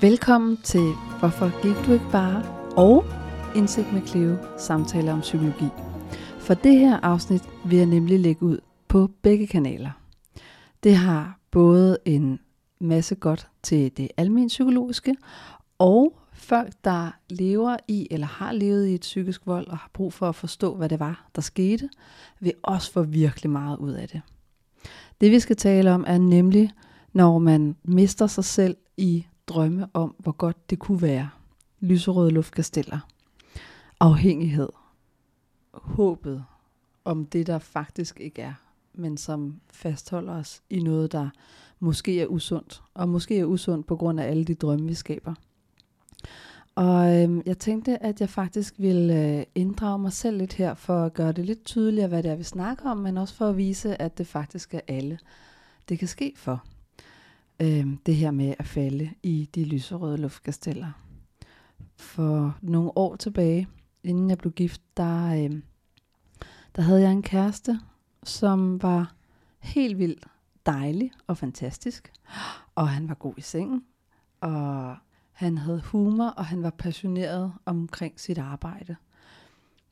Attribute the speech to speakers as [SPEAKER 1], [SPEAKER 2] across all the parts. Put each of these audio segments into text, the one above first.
[SPEAKER 1] Velkommen til Hvorfor gik du ikke bare? Og Indsigt med Cleo, samtaler om psykologi. For det her afsnit vil jeg nemlig lægge ud på begge kanaler. Det har både en masse godt til det almindelige psykologiske, og folk, der lever i eller har levet i et psykisk vold og har brug for at forstå, hvad det var, der skete, vil også få virkelig meget ud af det. Det vi skal tale om er nemlig, når man mister sig selv i drømme om, hvor godt det kunne være. Lyserøde luftkasteller. Afhængighed. Håbet om det, der faktisk ikke er, men som fastholder os i noget, der måske er usundt. Og måske er usundt på grund af alle de drømme, vi skaber. Og øhm, jeg tænkte, at jeg faktisk ville øh, inddrage mig selv lidt her, for at gøre det lidt tydeligere, hvad det er, vi snakker om, men også for at vise, at det faktisk er alle, det kan ske for øh, det her med at falde i de lyserøde luftkasteller. For nogle år tilbage, inden jeg blev gift, der, øh, der havde jeg en kæreste, som var helt vildt dejlig og fantastisk. Og han var god i sengen, og han havde humor, og han var passioneret omkring sit arbejde.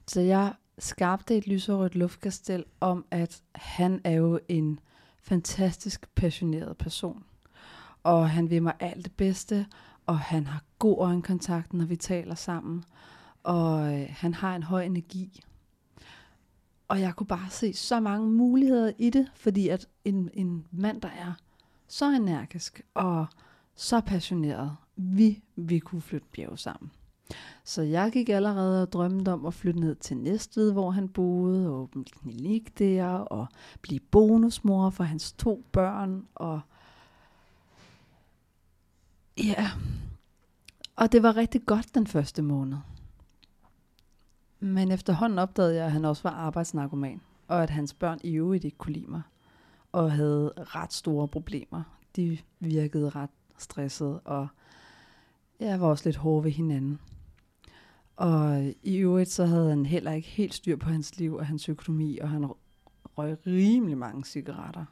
[SPEAKER 1] Så jeg skabte et lyserødt luftkastel om, at han er jo en fantastisk passioneret person. Og han vil mig alt det bedste, og han har god øjenkontakt, når vi taler sammen. Og øh, han har en høj energi. Og jeg kunne bare se så mange muligheder i det, fordi at en, en mand, der er så energisk og så passioneret, vi, vi kunne flytte bjerg sammen. Så jeg gik allerede og drømte om at flytte ned til Næstved, hvor han boede, og åbne klinik der, og blive bonusmor for hans to børn, og ja, og det var rigtig godt den første måned. Men efterhånden opdagede jeg, at han også var arbejdsnarkoman, og at hans børn i øvrigt ikke kunne lide mig, og havde ret store problemer. De virkede ret stressede, og jeg var også lidt hård ved hinanden. Og i øvrigt så havde han heller ikke helt styr på hans liv og hans økonomi, og han røg rimelig mange cigaretter.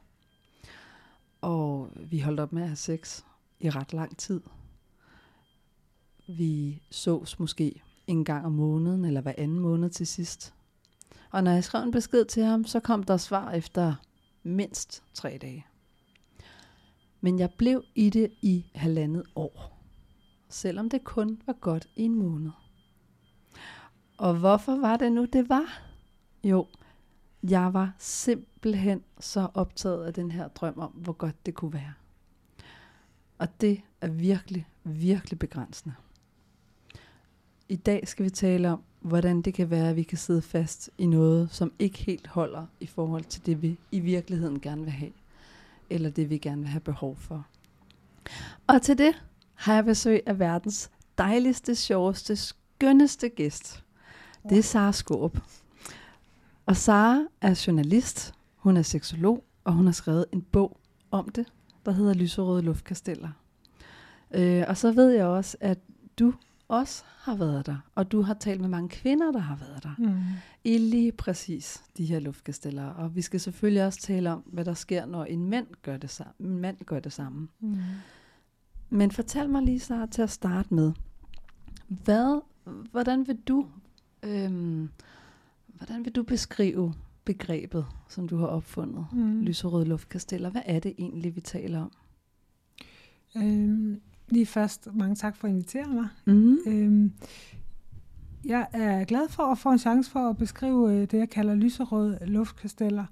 [SPEAKER 1] Og vi holdt op med at have sex i ret lang tid. Vi sås måske en gang om måneden, eller hver anden måned til sidst. Og når jeg skrev en besked til ham, så kom der svar efter mindst tre dage. Men jeg blev i det i halvandet år, selvom det kun var godt i en måned. Og hvorfor var det nu, det var? Jo, jeg var simpelthen så optaget af den her drøm om, hvor godt det kunne være. Og det er virkelig, virkelig begrænsende. I dag skal vi tale om, hvordan det kan være, at vi kan sidde fast i noget, som ikke helt holder i forhold til det, vi i virkeligheden gerne vil have eller det vi gerne vil have behov for. Og til det har jeg besøg af verdens dejligste, sjoveste, skønneste gæst. Det er Sara Skåb. Og Sara er journalist, hun er seksolog, og hun har skrevet en bog om det, der hedder Lyserøde Luftkasteller. Øh, og så ved jeg også, at du også har været der, og du har talt med mange kvinder, der har været der, mm. i lige præcis de her luftkasteller. Og vi skal selvfølgelig også tale om, hvad der sker, når en mand gør det, samme. En mand gør det samme. Mm. Men fortæl mig lige så til at starte med, hvad, hvordan vil du, øhm, hvordan vil du beskrive begrebet, som du har opfundet, mm. lyserøde luftkasteller? Hvad er det egentlig, vi taler om?
[SPEAKER 2] Øhm, Lige først, mange tak for at invitere mig. Mm. Øhm, jeg er glad for at få en chance for at beskrive øh, det, jeg kalder lyserøde luftkasteller.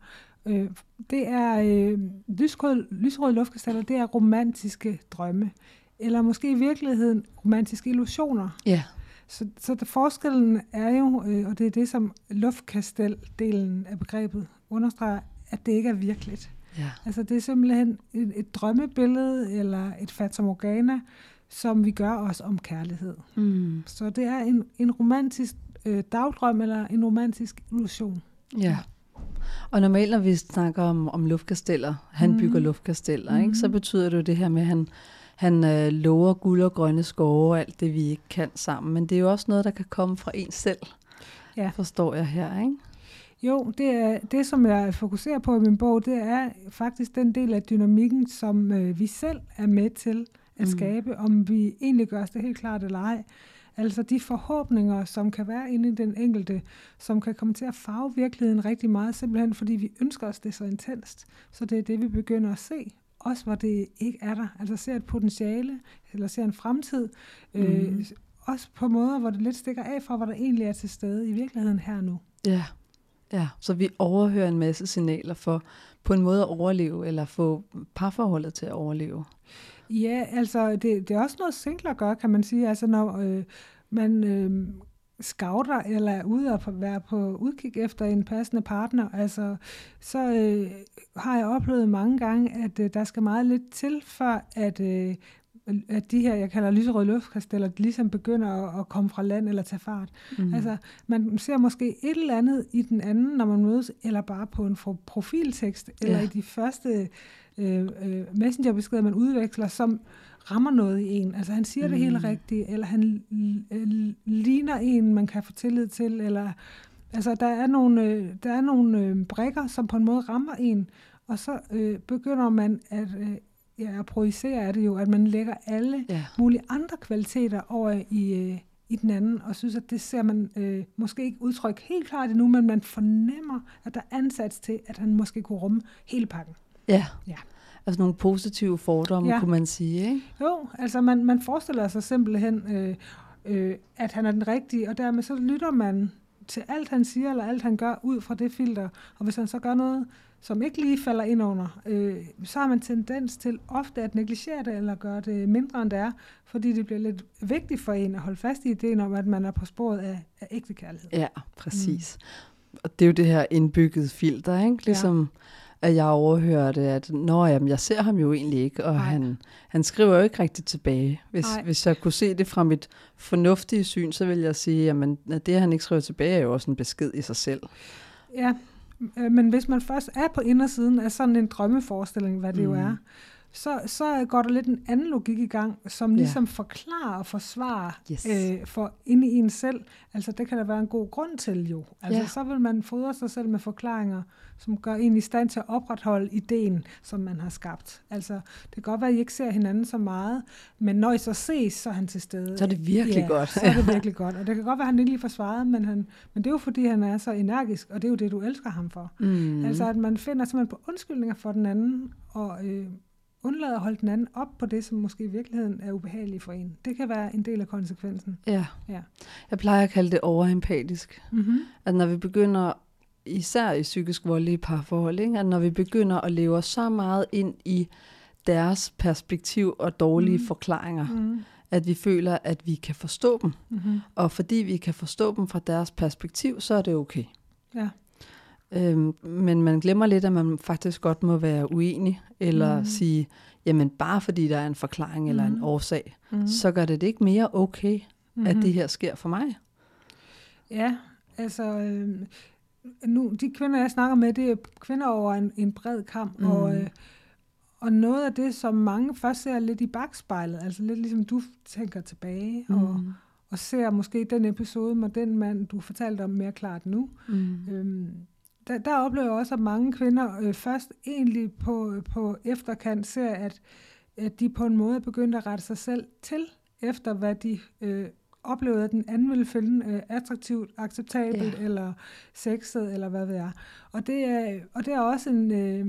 [SPEAKER 2] Øh, det er øh, lyserøde, lyserøde luftkasteller, det er romantiske drømme. Eller måske i virkeligheden romantiske illusioner.
[SPEAKER 1] Ja. Yeah.
[SPEAKER 2] Så, så det, forskellen er jo, øh, og det er det, som luftkastel-delen af begrebet understreger, at det ikke er virkeligt. Ja. Altså det er simpelthen et, et drømmebillede eller et fatamorgana, som vi gør os om kærlighed. Mm. Så det er en, en romantisk øh, dagdrøm eller en romantisk illusion.
[SPEAKER 1] Ja. Og normalt, når vi snakker om, om luftkasteller, han mm. bygger luftkasteller, mm. ikke, så betyder det jo det her med, at han, han øh, lover guld og grønne skove og alt det, vi ikke kan sammen. Men det er jo også noget, der kan komme fra en selv, ja. forstår jeg her. Ikke?
[SPEAKER 2] Jo, det, er, det som jeg fokuserer på i min bog, det er faktisk den del af dynamikken, som øh, vi selv er med til at mm. skabe, om vi egentlig gør os det helt klart eller ej. Altså de forhåbninger, som kan være inde i den enkelte, som kan komme til at farve virkeligheden rigtig meget, simpelthen fordi vi ønsker os det så intenst. Så det er det, vi begynder at se, også hvor det ikke er der. Altså ser et potentiale, eller ser en fremtid, mm. øh, også på måder, hvor det lidt stikker af fra, hvor der egentlig er til stede i virkeligheden her nu.
[SPEAKER 1] Ja, ja. så vi overhører en masse signaler for på en måde at overleve, eller få parforholdet til at overleve.
[SPEAKER 2] Ja, altså det, det er også noget singler gør, kan man sige. Altså når øh, man øh, scouter eller er ude og være på udkig efter en passende partner, altså så øh, har jeg oplevet mange gange, at øh, der skal meget lidt til, før at øh, at de her, jeg kalder lyserøde luftkasteller, ligesom begynder at, at komme fra land eller tage fart. Mm. Altså, man ser måske et eller andet i den anden, når man mødes, eller bare på en profiltekst, eller ja. i de første øh, øh, messengerbeskeder, man udveksler, som rammer noget i en. Altså, han siger mm. det helt mm. rigtigt, eller han ligner en, man kan få tillid til, eller altså, der er nogle, øh, der er nogle øh, brækker, som på en måde rammer en, og så øh, begynder man at øh, ja, at projicere er det jo, at man lægger alle ja. mulige andre kvaliteter over i, øh, i den anden, og synes, at det ser man øh, måske ikke udtryk helt klart endnu, men man fornemmer, at der er ansats til, at han måske kunne rumme hele pakken.
[SPEAKER 1] Ja. ja. Altså nogle positive fordomme, ja. kunne man sige, ikke?
[SPEAKER 2] Jo, altså man, man forestiller sig simpelthen, øh, øh, at han er den rigtige, og dermed så lytter man til alt, han siger, eller alt, han gør, ud fra det filter. Og hvis han så gør noget, som ikke lige falder ind under, øh, så har man tendens til ofte at negligere det, eller gøre det mindre, end det er, fordi det bliver lidt vigtigt for en at holde fast i ideen om, at man er på sporet af, af ægte kærlighed.
[SPEAKER 1] Ja, præcis. Mm. Og det er jo det her indbygget filter, ikke? Ligesom... Ja at jeg overhørte, at Nå, jamen, jeg ser ham jo egentlig ikke, og han, han skriver jo ikke rigtigt tilbage. Hvis, hvis jeg kunne se det fra mit fornuftige syn, så vil jeg sige, at det, han ikke skriver tilbage, er jo også en besked i sig selv.
[SPEAKER 2] Ja, øh, men hvis man først er på indersiden af sådan en drømmeforestilling, hvad det mm. jo er, så, så går der lidt en anden logik i gang, som ligesom ja. forklarer og forsvarer yes. øh, for inde i en selv. Altså det kan der være en god grund til jo. Altså ja. så vil man fodre sig selv med forklaringer, som gør en i stand til at opretholde ideen, som man har skabt. Altså det kan godt være, at I ikke ser hinanden så meget, men når I så ses, så er han til stede.
[SPEAKER 1] Så er det virkelig
[SPEAKER 2] ja,
[SPEAKER 1] godt.
[SPEAKER 2] så er det virkelig godt. Og det kan godt være, at han ikke lige får svaret, men, han, men det er jo fordi, han er så energisk, og det er jo det, du elsker ham for. Mm. Altså at man finder simpelthen på undskyldninger for den anden, og øh, undlader at holde den anden op på det, som måske i virkeligheden er ubehageligt for en. Det kan være en del af konsekvensen.
[SPEAKER 1] Ja. ja. Jeg plejer at kalde det overempatisk. Mm-hmm. At når vi begynder, især i psykisk voldelige parforhold, ikke? at når vi begynder at leve så meget ind i deres perspektiv og dårlige mm. forklaringer, mm. at vi føler, at vi kan forstå dem. Mm-hmm. Og fordi vi kan forstå dem fra deres perspektiv, så er det okay. Ja. Øhm, men man glemmer lidt, at man faktisk godt må være uenig, eller mm. sige, jamen bare fordi der er en forklaring mm. eller en mm. årsag, mm. så gør det det ikke mere okay, mm-hmm. at det her sker for mig.
[SPEAKER 2] Ja, altså øh, nu, de kvinder, jeg snakker med, det er kvinder over en, en bred kamp, mm. og, øh, og noget af det, som mange først ser lidt i bagspejlet, altså lidt ligesom du tænker tilbage, mm. og, og ser måske den episode med den mand, du fortalte om mere klart nu, mm. øhm, der, der oplever jeg også, at mange kvinder øh, først egentlig på, øh, på efterkant ser, at, at de på en måde er begyndt at rette sig selv til, efter hvad de øh, oplevede, at den anden ville finde øh, attraktivt, acceptabelt ja. eller sexet, eller hvad ved jeg. Og det er, og det er også en, øh,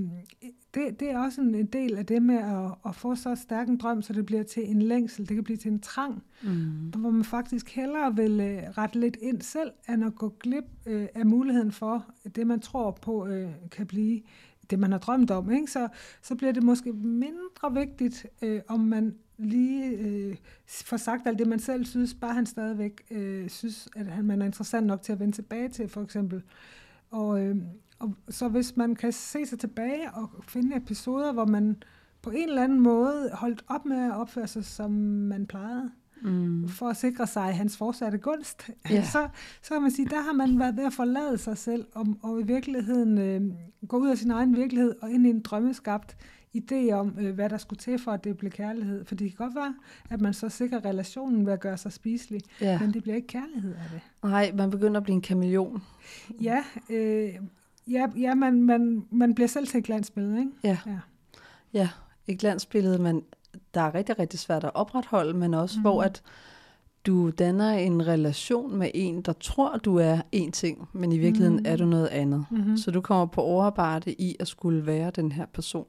[SPEAKER 2] det, det er også en, en del af det med at, at få så stærk en drøm, så det bliver til en længsel, det kan blive til en trang, mm. hvor man faktisk hellere vil øh, rette lidt ind selv, end at gå glip øh, af muligheden for, det man tror på øh, kan blive det, man har drømt om. Ikke? Så, så bliver det måske mindre vigtigt, øh, om man lige øh, får sagt alt det, man selv synes, bare han stadigvæk øh, synes, at han, man er interessant nok til at vende tilbage til, for eksempel. Og, øh, og så hvis man kan se sig tilbage og finde episoder, hvor man på en eller anden måde holdt op med at opføre sig, som man plejede, mm. for at sikre sig hans fortsatte gunst, yeah. så, så kan man sige, der har man været ved at forlade sig selv, og, og i virkeligheden øh, gå ud af sin egen virkelighed og ind i en drømmeskabt idé om, øh, hvad der skulle til for, at det blev kærlighed. For det kan godt være, at man så sikrer relationen ved at gøre sig spiselig, ja. men det bliver ikke kærlighed af det.
[SPEAKER 1] Nej, man begynder at blive en kameleon.
[SPEAKER 2] Ja, øh, ja, ja man, man, man bliver selv til et glansbillede, ikke?
[SPEAKER 1] Ja. ja. Ja, et glansbillede, man der er rigtig, rigtig svært at opretholde, men også mm. hvor at du danner en relation med en, der tror, du er en ting, men i virkeligheden mm. er du noget andet. Mm-hmm. Så du kommer på overarbejde i at skulle være den her person.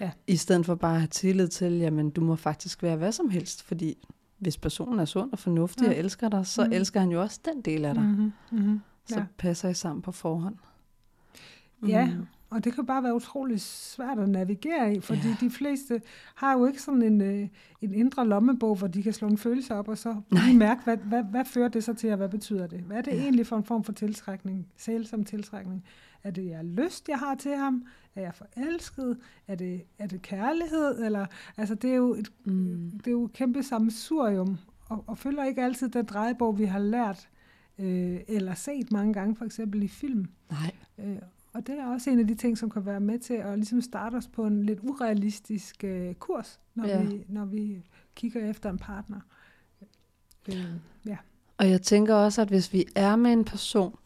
[SPEAKER 1] Ja. I stedet for bare at have tillid til, jamen du må faktisk være hvad som helst, fordi hvis personen er sund og fornuftig ja. og elsker dig, så mm. elsker han jo også den del af dig. Mm-hmm. Mm-hmm. Ja. Så passer I sammen på forhånd.
[SPEAKER 2] Mm. Ja, og det kan bare være utrolig svært at navigere i, fordi ja. de fleste har jo ikke sådan en, øh, en indre lommebog, hvor de kan slå en følelse op, og så lige mærke, hvad, hvad, hvad fører det så til, og hvad betyder det? Hvad er det ja. egentlig for en form for tiltrækning, sælsom tiltrækning? Er det jeg lyst, jeg har til ham? Er jeg forelsket? Er det, er det kærlighed? Eller, altså, det er jo et, mm. det er jo et kæmpe sammensurium, og, og følger ikke altid den drejebog, vi har lært øh, eller set mange gange, for eksempel i film.
[SPEAKER 1] Nej.
[SPEAKER 2] Øh, og det er også en af de ting, som kan være med til at ligesom starte os på en lidt urealistisk øh, kurs, når, ja. vi, når vi kigger efter en partner.
[SPEAKER 1] Øh, ja. Og jeg tænker også, at hvis vi er med en person,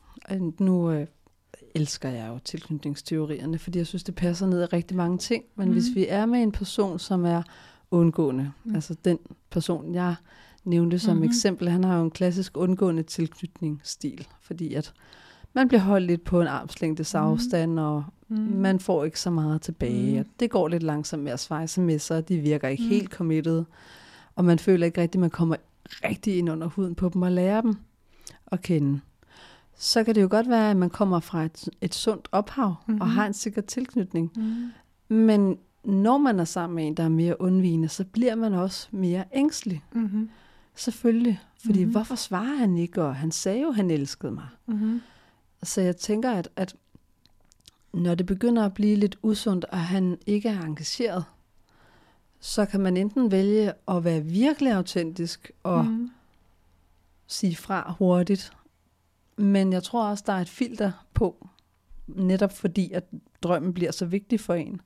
[SPEAKER 1] nu øh, elsker jeg jo tilknytningsteorierne, fordi jeg synes, det passer ned i rigtig mange ting, men mm. hvis vi er med en person, som er undgående, mm. altså den person, jeg nævnte som mm-hmm. eksempel, han har jo en klassisk undgående tilknytningsstil, fordi at man bliver holdt lidt på en armslængdes mhm. afstand, og mm. man får ikke så meget tilbage. Mm. Det går lidt langsomt med at svejse med sig, de virker ikke mm. helt committed, og man føler ikke rigtigt, at man kommer rigtig ind under huden på dem og lærer dem at kende. Så kan det jo godt være, at man kommer fra et, et sundt ophav mm. og har en sikker tilknytning. Mm. Men når man er sammen med en, der er mere undvigende, så bliver man også mere ængstelig. Mm-hmm. Selvfølgelig. Fordi mm-hmm. hvorfor svarer han ikke? Og han sagde jo, at han elskede mig. Mm-hmm. Så jeg tænker, at, at når det begynder at blive lidt usundt, og han ikke er engageret, så kan man enten vælge at være virkelig autentisk og mm. sige fra hurtigt. Men jeg tror også, der er et filter på, netop fordi, at drømmen bliver så vigtig for en.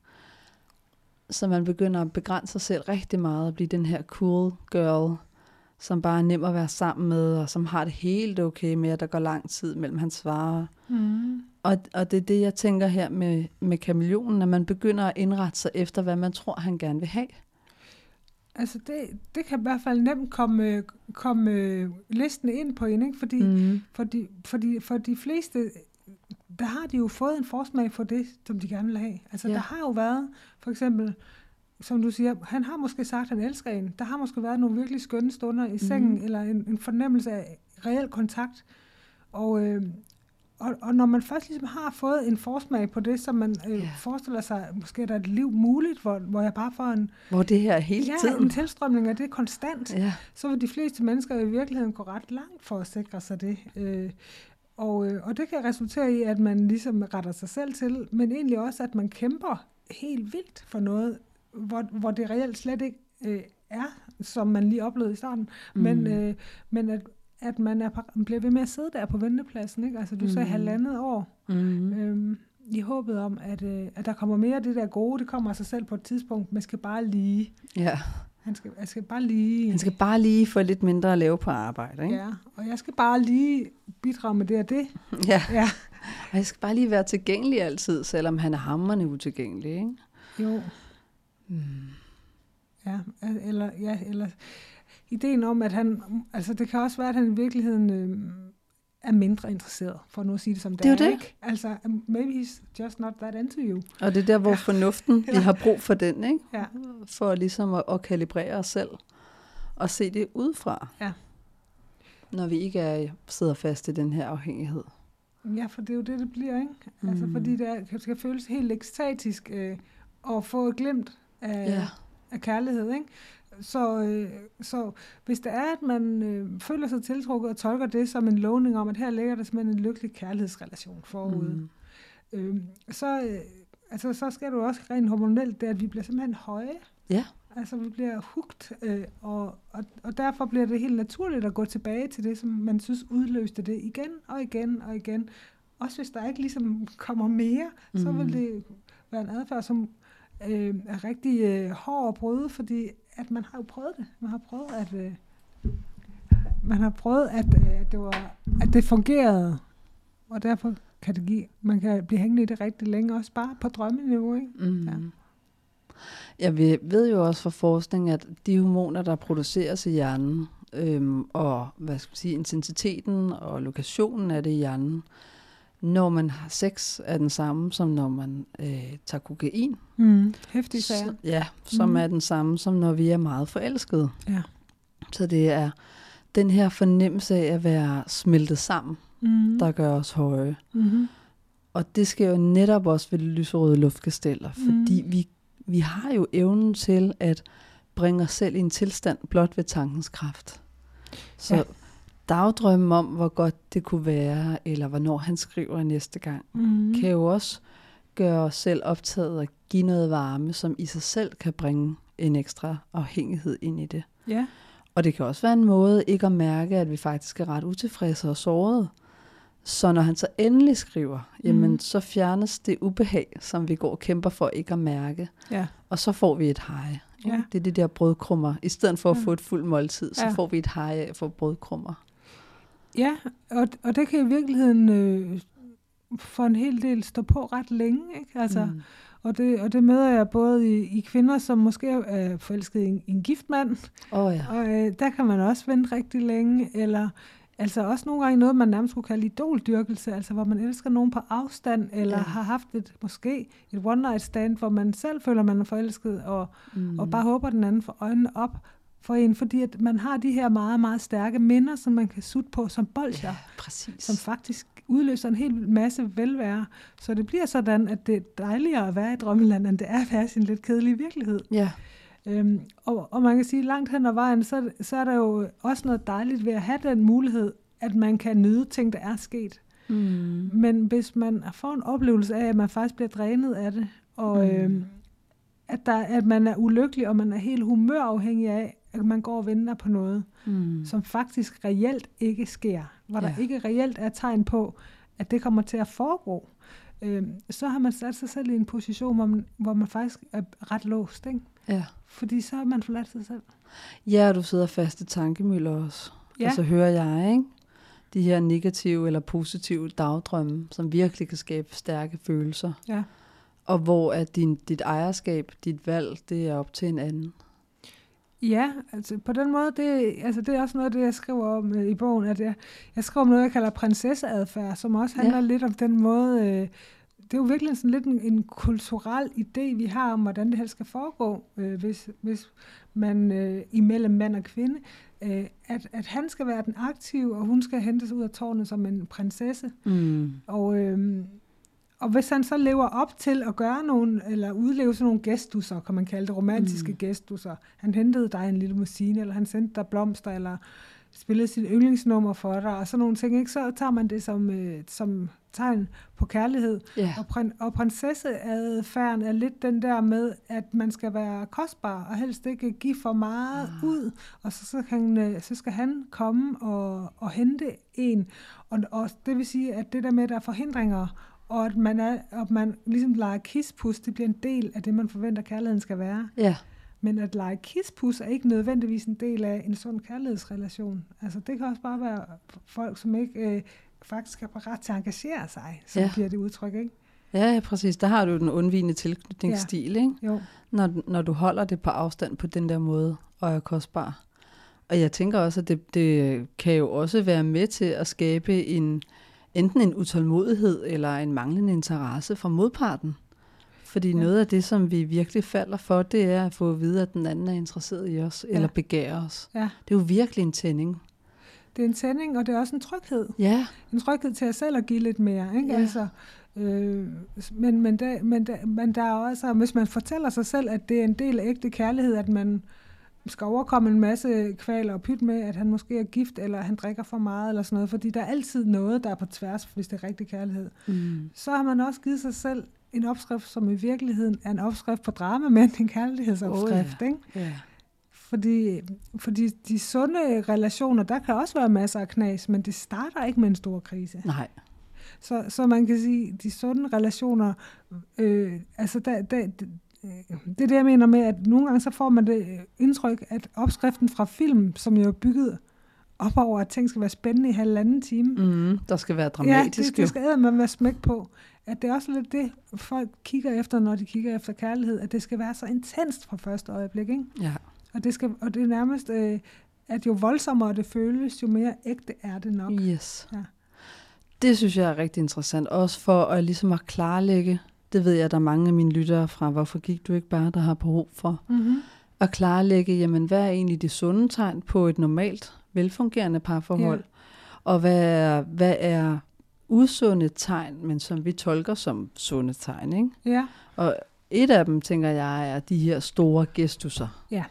[SPEAKER 1] Så man begynder at begrænse sig selv rigtig meget og blive den her cool girl, som bare er nem at være sammen med, og som har det helt okay med, at der går lang tid mellem hans svarer. Mm. Og, og det er det, jeg tænker her med, med kameleonen, at man begynder at indrette sig efter, hvad man tror, han gerne vil have.
[SPEAKER 2] Altså det, det kan i hvert fald nemt komme, komme listen ind på en, ikke? Fordi, mm. fordi, fordi for de fleste, der har de jo fået en forsmag for det, som de gerne vil have. Altså ja. der har jo været, for eksempel, som du siger, han har måske sagt, at han elsker en. Der har måske været nogle virkelig skønne stunder i sengen, mm. eller en, en fornemmelse af reel kontakt. Og, øh, og, og når man først ligesom har fået en forsmag på det, som man øh, yeah. forestiller sig, måske er der et liv muligt, hvor, hvor jeg bare får en...
[SPEAKER 1] Hvor det her hele ja, tiden...
[SPEAKER 2] en tilstrømning af det konstant, yeah. så vil de fleste mennesker i virkeligheden gå ret langt for at sikre sig det. Øh, og, øh, og det kan resultere i, at man ligesom retter sig selv til, men egentlig også, at man kæmper helt vildt for noget, hvor, hvor det reelt slet ikke øh, er, som man lige oplevede i starten, mm. men, øh, men at, at man er, bliver ved med at sidde der på ventepladsen. Ikke? Altså du mm. sagde halvandet år. Mm. Øhm, i håbet om, at, øh, at der kommer mere af det der gode, det kommer af sig selv på et tidspunkt. Man skal bare lige...
[SPEAKER 1] Ja.
[SPEAKER 2] Han skal, jeg skal bare lige...
[SPEAKER 1] Han skal bare lige få lidt mindre at lave på arbejde, ikke?
[SPEAKER 2] Ja, og jeg skal bare lige bidrage med det og det.
[SPEAKER 1] Ja. ja. Og jeg skal bare lige være tilgængelig altid, selvom han er hammerne utilgængelig, ikke?
[SPEAKER 2] Jo. Mm. Ja, eller, ja, eller ideen om, at han, altså det kan også være, at han i virkeligheden øh, er mindre interesseret, for nu at sige det som det,
[SPEAKER 1] det er. Det
[SPEAKER 2] ikke? Altså, um, maybe he's just not that into you.
[SPEAKER 1] Og det er der, hvor ja. fornuften, vi har brug for den, ikke? Ja. For ligesom at, at kalibrere os selv, og se det udefra. Ja. Når vi ikke er, sidder fast i den her afhængighed.
[SPEAKER 2] Ja, for det er jo det, det bliver, ikke? Altså, mm. fordi det, er, det skal føles helt ekstatisk øh, at få et glimt af, ja. af kærlighed, ikke? Så, øh, så hvis det er, at man øh, føler sig tiltrukket og tolker det som en lovning om, at her ligger der simpelthen en lykkelig kærlighedsrelation forud, mm. øh, så, øh, altså, så skal du også rent hormonelt, det at vi bliver simpelthen høje.
[SPEAKER 1] Ja.
[SPEAKER 2] Altså vi bliver hugt, øh, og, og, og derfor bliver det helt naturligt at gå tilbage til det, som man synes udløste det igen og igen og igen. Også hvis der ikke ligesom kommer mere, mm. så vil mm. det være en adfærd, som øh, er rigtig øh, hård at bryde, fordi at man har jo prøvet det. Man har prøvet, at, øh, man har prøvet, at, øh, at, det var, at det fungerede, og derfor kan det give, man kan blive hængende i det rigtig længe, også bare på drømmeniveau. Ikke? Mm. Ja.
[SPEAKER 1] Ja, vi ved jo også fra forskning, at de hormoner, der produceres i hjernen, øhm, og hvad skal man sige, intensiteten og lokationen af det i hjernen, når man har sex, er den samme, som når man øh, tager kokain.
[SPEAKER 2] Mm. Hæftig sager.
[SPEAKER 1] Ja, som mm. er den samme, som når vi er meget forelskede.
[SPEAKER 2] Ja.
[SPEAKER 1] Så det er den her fornemmelse af at være smeltet sammen,
[SPEAKER 2] Mm.
[SPEAKER 1] der gør os høje.
[SPEAKER 2] Mm-hmm.
[SPEAKER 1] Og det sker jo netop også ved lyserøde luftkasteller, fordi
[SPEAKER 2] Mm.
[SPEAKER 1] vi, vi har jo evnen til at bringe os selv i en tilstand blot ved tankens kraft. Så
[SPEAKER 2] Ja.
[SPEAKER 1] Ja. dagdrømmen om, hvor godt det kunne være, eller hvornår han skriver næste gang,
[SPEAKER 2] Mm.
[SPEAKER 1] kan jo også gøre os selv optaget og give noget varme, som i sig selv kan bringe en ekstra afhængighed ind i det.
[SPEAKER 2] Ja.
[SPEAKER 1] Og det kan også være en måde ikke at mærke, at vi faktisk er ret utilfredse og sårede. Så når han så endelig skriver, jamen
[SPEAKER 2] Mhm.
[SPEAKER 1] så fjernes det ubehag, som vi går og kæmper for ikke at mærke.
[SPEAKER 2] Ja.
[SPEAKER 1] Og så får vi et hej.
[SPEAKER 2] Ja.
[SPEAKER 1] Det er de der brødkrummer. I stedet for at
[SPEAKER 2] Ja.
[SPEAKER 1] få et fuldt måltid, så
[SPEAKER 2] Ja.
[SPEAKER 1] får vi et hej af for brødkrummer.
[SPEAKER 2] Ja, og, og det kan i virkeligheden øh, for en hel del stå på ret længe. Ikke? Altså, mm. Og, det, og det møder jeg både i, i kvinder, som måske er forelsket i en, en gift mand,
[SPEAKER 1] oh, ja.
[SPEAKER 2] og øh, der kan man også vente rigtig længe, eller altså også nogle gange noget, man nærmest skulle kalde idoldyrkelse, altså hvor man elsker nogen på afstand, eller
[SPEAKER 1] Ja.
[SPEAKER 2] har haft et måske et one night stand, hvor man selv føler, man er forelsket, og,
[SPEAKER 1] Mm.
[SPEAKER 2] og bare håber, den anden får øjnene op for en, fordi at man har de her meget, meget stærke minder, som man kan sutte på som bolcher,
[SPEAKER 1] Ja, præcis.
[SPEAKER 2] som faktisk udløser en hel masse velvære. Så det bliver sådan, at det er dejligere at være i drømmeland, end det er at være i sin lidt kedelige virkelighed.
[SPEAKER 1] Ja,
[SPEAKER 2] Øhm, og, og man kan sige, langt hen ad vejen, så, så er der jo også noget dejligt ved at have den mulighed, at man kan nyde ting, der er sket.
[SPEAKER 1] mm.
[SPEAKER 2] Men hvis man får en oplevelse af, at man faktisk bliver drænet af det, og
[SPEAKER 1] mm.
[SPEAKER 2] øhm, at, der, at man er ulykkelig, og man er helt humørafhængig af, at man går og venter på noget,
[SPEAKER 1] Mm.
[SPEAKER 2] som faktisk reelt ikke sker, hvor der
[SPEAKER 1] Ja.
[SPEAKER 2] ikke reelt er tegn på, at det kommer til at foregå, øhm, så har man sat sig selv i en position, hvor man, hvor man faktisk er ret låst, ikke?
[SPEAKER 1] ja.
[SPEAKER 2] fordi så har man forladt sig selv.
[SPEAKER 1] Ja, og du sidder fast i tankemøller også.
[SPEAKER 2] Ja.
[SPEAKER 1] Og så hører jeg, ikke? De her negative eller positive dagdrømme, som virkelig kan skabe stærke følelser.
[SPEAKER 2] Ja.
[SPEAKER 1] Og hvor at din, dit ejerskab, dit valg, det er op til en anden.
[SPEAKER 2] Ja, altså på den måde, det, altså det er også noget af det, jeg skriver om øh, i bogen, at jeg, jeg skriver om noget, jeg kalder prinsesseadfærd, som også handler
[SPEAKER 1] Ja.
[SPEAKER 2] lidt om den måde, øh, det er jo virkelig sådan lidt en, en kulturel idé, vi har om, hvordan det her skal foregå, øh, hvis, hvis man øh, imellem mand og kvinde, øh, at, at han skal være den aktive, og hun skal hentes ud af tårnet som en prinsesse.
[SPEAKER 1] Mm.
[SPEAKER 2] Og, øhm, og hvis han så lever op til at gøre nogle, eller udleve sådan nogle gestusser, kan man kalde det, romantiske
[SPEAKER 1] Mm.
[SPEAKER 2] gestusser. Han hentede dig en lille limousine, eller han sendte dig blomster, eller spillede sit yndlingsnummer for dig, og sådan nogle ting, ikke? så tager man det som, øh, som tegn på kærlighed.
[SPEAKER 1] Ja.
[SPEAKER 2] Og, prin- og prinsesseadfærden er lidt den der med, at man skal være kostbar, og helst ikke give for meget
[SPEAKER 1] Ah.
[SPEAKER 2] ud, og så, så, kan, øh, så skal han komme og, og hente en. Og, og det vil sige, at det der med, at der er forhindringer, og at man, er, og man ligesom leger kispus, det bliver en del af det, man forventer, kærligheden skal være.
[SPEAKER 1] Ja.
[SPEAKER 2] Men at lege kispus er ikke nødvendigvis en del af en sund kærlighedsrelation. Altså det kan også bare være folk, som ikke øh, faktisk er parat til at engagere sig, som
[SPEAKER 1] Ja.
[SPEAKER 2] ja. giver det udtryk, ikke?
[SPEAKER 1] Ja, ja, præcis. Der har du den undvigende tilknytningsstil, ja. ikke?
[SPEAKER 2] Jo.
[SPEAKER 1] Når, når du holder det på afstand på den der måde, og er kostbar. Og jeg tænker også, at det, det kan jo også være med til at skabe en, enten en utålmodighed eller en manglende interesse for modparten. Fordi ja. Noget af det, som vi virkelig falder for, det er at få at vide, at den anden er interesseret i os, ja. eller begærer os.
[SPEAKER 2] Ja.
[SPEAKER 1] Det er jo virkelig en tænding.
[SPEAKER 2] Det er en tænding, og det er også en tryghed.
[SPEAKER 1] Ja,
[SPEAKER 2] En tryghed til at selv at give lidt mere, ikke?
[SPEAKER 1] Ja.
[SPEAKER 2] Altså, øh, men, men, der, men, der, men der er også, hvis man fortæller sig selv, at det er en del af ægte kærlighed, at man skal overkomme en masse kvaler og pyt med, at han måske er gift, eller han drikker for meget, eller sådan noget, fordi der er altid noget, der er på tværs, hvis det er rigtig kærlighed.
[SPEAKER 1] mm.
[SPEAKER 2] Så har man også givet sig selv en opskrift, som i virkeligheden er en opskrift på drama, men en kærlighedsopskrift,
[SPEAKER 1] Åh,
[SPEAKER 2] ikke?
[SPEAKER 1] ja.
[SPEAKER 2] Fordi, fordi de sunde relationer, der kan også være masser af knas, men det starter ikke med en stor krise.
[SPEAKER 1] Nej.
[SPEAKER 2] Så, så man kan sige, de sunde relationer, øh, altså der, der, det, det er det, jeg mener med, at nogle gange så får man det indtryk, at opskriften fra film, som jo er bygget op over, at ting skal være spændende i halvanden time.
[SPEAKER 1] Mm, der skal være dramatisk.
[SPEAKER 2] Ja, det, det skal man være smæk på. At det er også lidt det, folk kigger efter, når de kigger efter kærlighed, at det skal være så intenst fra første øjeblik. Ikke?
[SPEAKER 1] Ja.
[SPEAKER 2] Og det, skal, og det er nærmest, øh, at jo voldsommere det føles, jo mere ægte er det nok.
[SPEAKER 1] Yes.
[SPEAKER 2] Ja.
[SPEAKER 1] Det synes jeg er rigtig interessant. Også for at ligesom at klarlægge, det ved jeg, der er mange af mine lyttere fra, hvorfor gik du ikke bare, der har behov for,
[SPEAKER 2] Mm-hmm.
[SPEAKER 1] at klarlægge, jamen hvad er egentlig det sunde tegn på et normalt, velfungerende parforhold,
[SPEAKER 2] Ja.
[SPEAKER 1] og hvad er, hvad er usunde tegn, men som vi tolker som sunde tegn, ikke?
[SPEAKER 2] Ja,
[SPEAKER 1] Og et af dem, tænker jeg, er de her store gestusser.
[SPEAKER 2] Ja.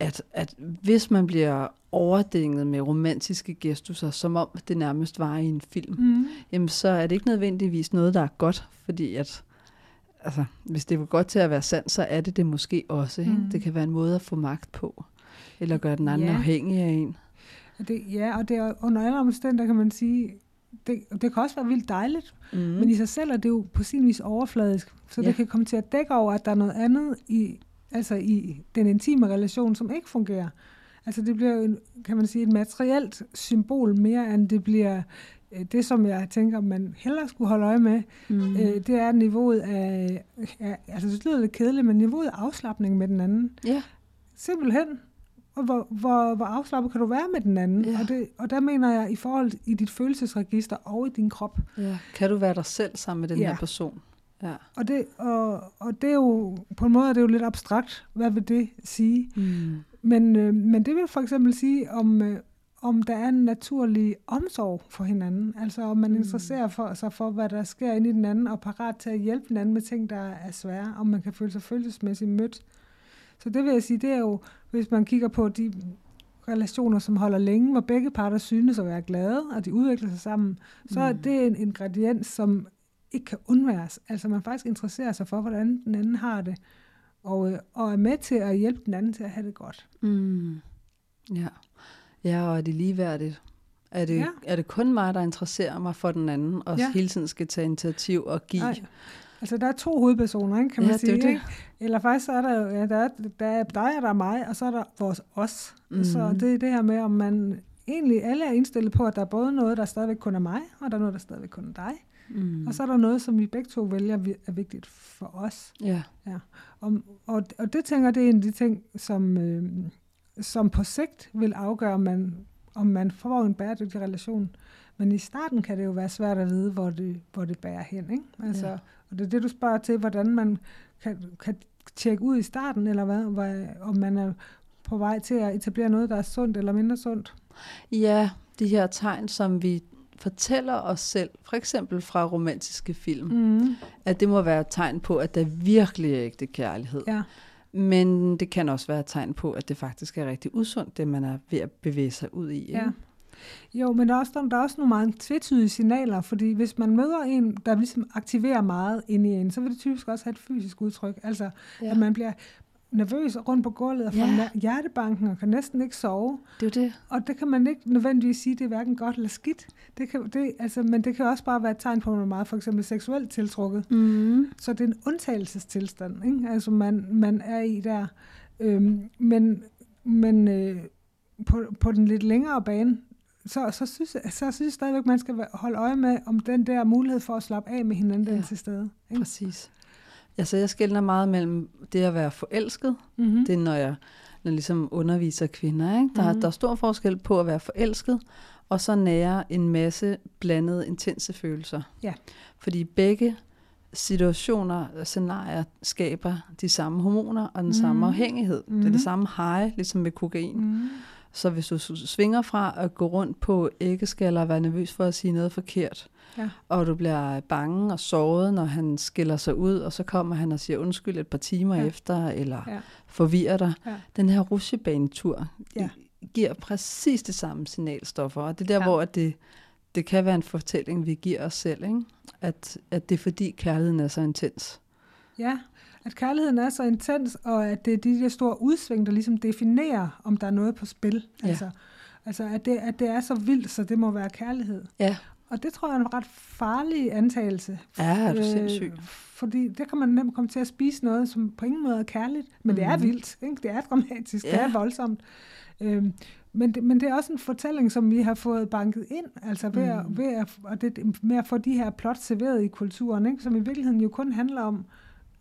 [SPEAKER 1] At, at hvis man bliver overdænget med romantiske gestusser, som om det nærmest var i en film,
[SPEAKER 2] mm.
[SPEAKER 1] jamen så er det ikke nødvendigvis noget, der er godt, fordi at, altså, hvis det var godt til at være sandt, så er det det måske også. Ikke?
[SPEAKER 2] Mm.
[SPEAKER 1] Det kan være en måde at få magt på, eller gøre den anden
[SPEAKER 2] Ja.
[SPEAKER 1] afhængig af en.
[SPEAKER 2] Og det, ja, og det er under alle omstændigheder, kan man sige, det, det kan også være vildt dejligt,
[SPEAKER 1] Mm.
[SPEAKER 2] men i sig selv er det jo på sin vis overfladisk, så
[SPEAKER 1] Ja.
[SPEAKER 2] det kan komme til at dække over, at der er noget andet i, altså i den intime relation, som ikke fungerer. Altså det bliver jo, en, kan man sige, et materielt symbol mere, end det bliver det, som jeg tænker, man hellere skulle holde øje med.
[SPEAKER 1] mm.
[SPEAKER 2] Øh, det er niveauet af, ja, altså det lyder lidt kedeligt, men niveauet af afslappning med den anden.
[SPEAKER 1] ja.
[SPEAKER 2] Simpelthen. Og hvor, hvor, hvor afslappet kan du være med den anden?
[SPEAKER 1] Ja.
[SPEAKER 2] Og, det, og der mener jeg i forhold i dit følelsesregister og i din krop.
[SPEAKER 1] ja. Kan du være dig selv sammen med den
[SPEAKER 2] Ja.
[SPEAKER 1] her person? Ja.
[SPEAKER 2] Og det, og, og det er jo, på en måde er det jo lidt abstrakt. Hvad vil det sige?
[SPEAKER 1] Mm.
[SPEAKER 2] Men, øh, men det vil for eksempel sige, om, øh, om der er en naturlig omsorg for hinanden. Altså om man
[SPEAKER 1] Mm.
[SPEAKER 2] interesserer for, sig for, hvad der sker inde i den anden, og parat til at hjælpe den anden med ting, der er svære. Om man kan føle sig følelsesmæssigt mødt. Så det vil jeg sige, det er jo, hvis man kigger på de relationer, som holder længe, hvor begge parter synes at være glade, og de udvikler sig sammen, så er
[SPEAKER 1] Mm.
[SPEAKER 2] det en ingrediens, som ikke kan undværes. Altså man faktisk interesserer sig for, hvordan den anden har det, og, øh, og er med til at hjælpe den anden til at have det godt.
[SPEAKER 1] Mm. Ja. Ja, og er det ligeværdigt? Er det,
[SPEAKER 2] Ja.
[SPEAKER 1] er det kun mig, der interesserer mig for den anden, og
[SPEAKER 2] Ja.
[SPEAKER 1] hele tiden skal tage initiativ og give?
[SPEAKER 2] Nej. Altså der er to hovedpersoner, ikke, kan man
[SPEAKER 1] Ja, det
[SPEAKER 2] sige.
[SPEAKER 1] jo det.
[SPEAKER 2] Ikke? Eller faktisk så er der jo, ja, der er, der er dig, og der er mig, og så er der vores os.
[SPEAKER 1] Mhm.
[SPEAKER 2] Mm. Så det er det her med, om man egentlig alle er indstillet på, at der er både noget, der stadigvæk kun er mig, og der er noget, der stadigvæk kun er dig.
[SPEAKER 1] Mm.
[SPEAKER 2] Og så er der noget, som vi begge to vælger er vigtigt for os.
[SPEAKER 1] Ja.
[SPEAKER 2] Og, og, og det tænker det er en af de ting, som, øh, som på sigt vil afgøre, om man, om man får en bæredygtig relation. Men i starten kan det jo være svært at vide, hvor det, hvor det bærer hen. Ikke? Altså,
[SPEAKER 1] Ja.
[SPEAKER 2] Og det er det, du spørger til, hvordan man kan, kan tjekke ud i starten, eller hvad, hvad, om man er på vej til at etablere noget, der er sundt eller mindre sundt.
[SPEAKER 1] Ja, de her tegn, som vi fortæller os selv, for eksempel fra romantiske film. Mm. at det må være et tegn på, at der virkelig er ægte kærlighed.
[SPEAKER 2] Ja.
[SPEAKER 1] Men det kan også være et tegn på, at det faktisk er rigtig usundt, det man er ved at bevæge sig ud i. Ikke?
[SPEAKER 2] Ja. Jo, men der er, også, der er også nogle meget tvetydige signaler, fordi hvis man møder en, der ligesom aktiverer meget inde i en, så vil det typisk også have et fysisk udtryk. Altså,
[SPEAKER 1] Ja.
[SPEAKER 2] at man bliver nervøs rundt på gulvet og får
[SPEAKER 1] Ja.
[SPEAKER 2] hjertebanken og kan næsten ikke sove.
[SPEAKER 1] Det er det.
[SPEAKER 2] Og det kan man ikke nødvendigvis sige, det er hverken godt eller skidt. Det kan, det, altså, men det kan også bare være et tegn på, at man er meget for eksempel seksuelt tiltrukket.
[SPEAKER 1] Mm.
[SPEAKER 2] Så det er en undtagelsestilstand, ikke? Altså man, man er i der. Øhm, men men øh, på, på den lidt længere bane, så, så, synes, jeg- så synes jeg stadigvæk, man skal holde øje med, om den der mulighed for at slappe af med hinanden, den
[SPEAKER 1] Ja.
[SPEAKER 2] er til stede. Ikke?
[SPEAKER 1] Præcis. Altså, jeg skældner meget mellem det at være forelsket,
[SPEAKER 2] Mm-hmm.
[SPEAKER 1] det er, når jeg, når ligesom underviser kvinder. Ikke? Der, mm.
[SPEAKER 2] Mhm.
[SPEAKER 1] der er stor forskel på at være forelsket, og så nære en masse blandede, intense følelser.
[SPEAKER 2] Ja.
[SPEAKER 1] Fordi begge situationer, scenarier, skaber de samme hormoner og den mm. samme
[SPEAKER 2] Mhm.
[SPEAKER 1] afhængighed. Mm. Det er
[SPEAKER 2] Mhm.
[SPEAKER 1] det samme high, ligesom med kokain. Mm. Så hvis du svinger fra at gå rundt på æggeskaller og være nervøs for at sige noget forkert,
[SPEAKER 2] Ja.
[SPEAKER 1] og du bliver bange og såret, når han skiller sig ud, og så kommer han og siger undskyld et par timer ja. Efter, eller ja. Forvirrer dig.
[SPEAKER 2] Ja.
[SPEAKER 1] Den her rusjebanetur
[SPEAKER 2] Ja.
[SPEAKER 1] giver præcis det samme signalstoffer, og det er der, ja. Hvor det, det kan være en fortælling, vi giver os selv, ikke? At, at det er fordi kærligheden er så intens.
[SPEAKER 2] Ja, at kærligheden er så intens, og at det er de der store udsving, der ligesom definerer, om der er noget på spil.
[SPEAKER 1] Ja.
[SPEAKER 2] Altså, altså at, det, at det er så vildt, så det må være kærlighed.
[SPEAKER 1] Ja,
[SPEAKER 2] Og det tror jeg er en ret farlig antagelse.
[SPEAKER 1] ja er du sindssyg.
[SPEAKER 2] Fordi der kan man nemt komme til at spise noget, som på ingen måde er kærligt, men mm. det er
[SPEAKER 1] Mhm.
[SPEAKER 2] vildt. Ikke? Det er dramatisk, ja. det er voldsomt. Øhm, men, det, men det er også en fortælling, som vi har fået banket ind, altså ved, mm. at, ved at, og det, med at få de her plot serveret i kulturen, ikke? som i virkeligheden jo kun handler om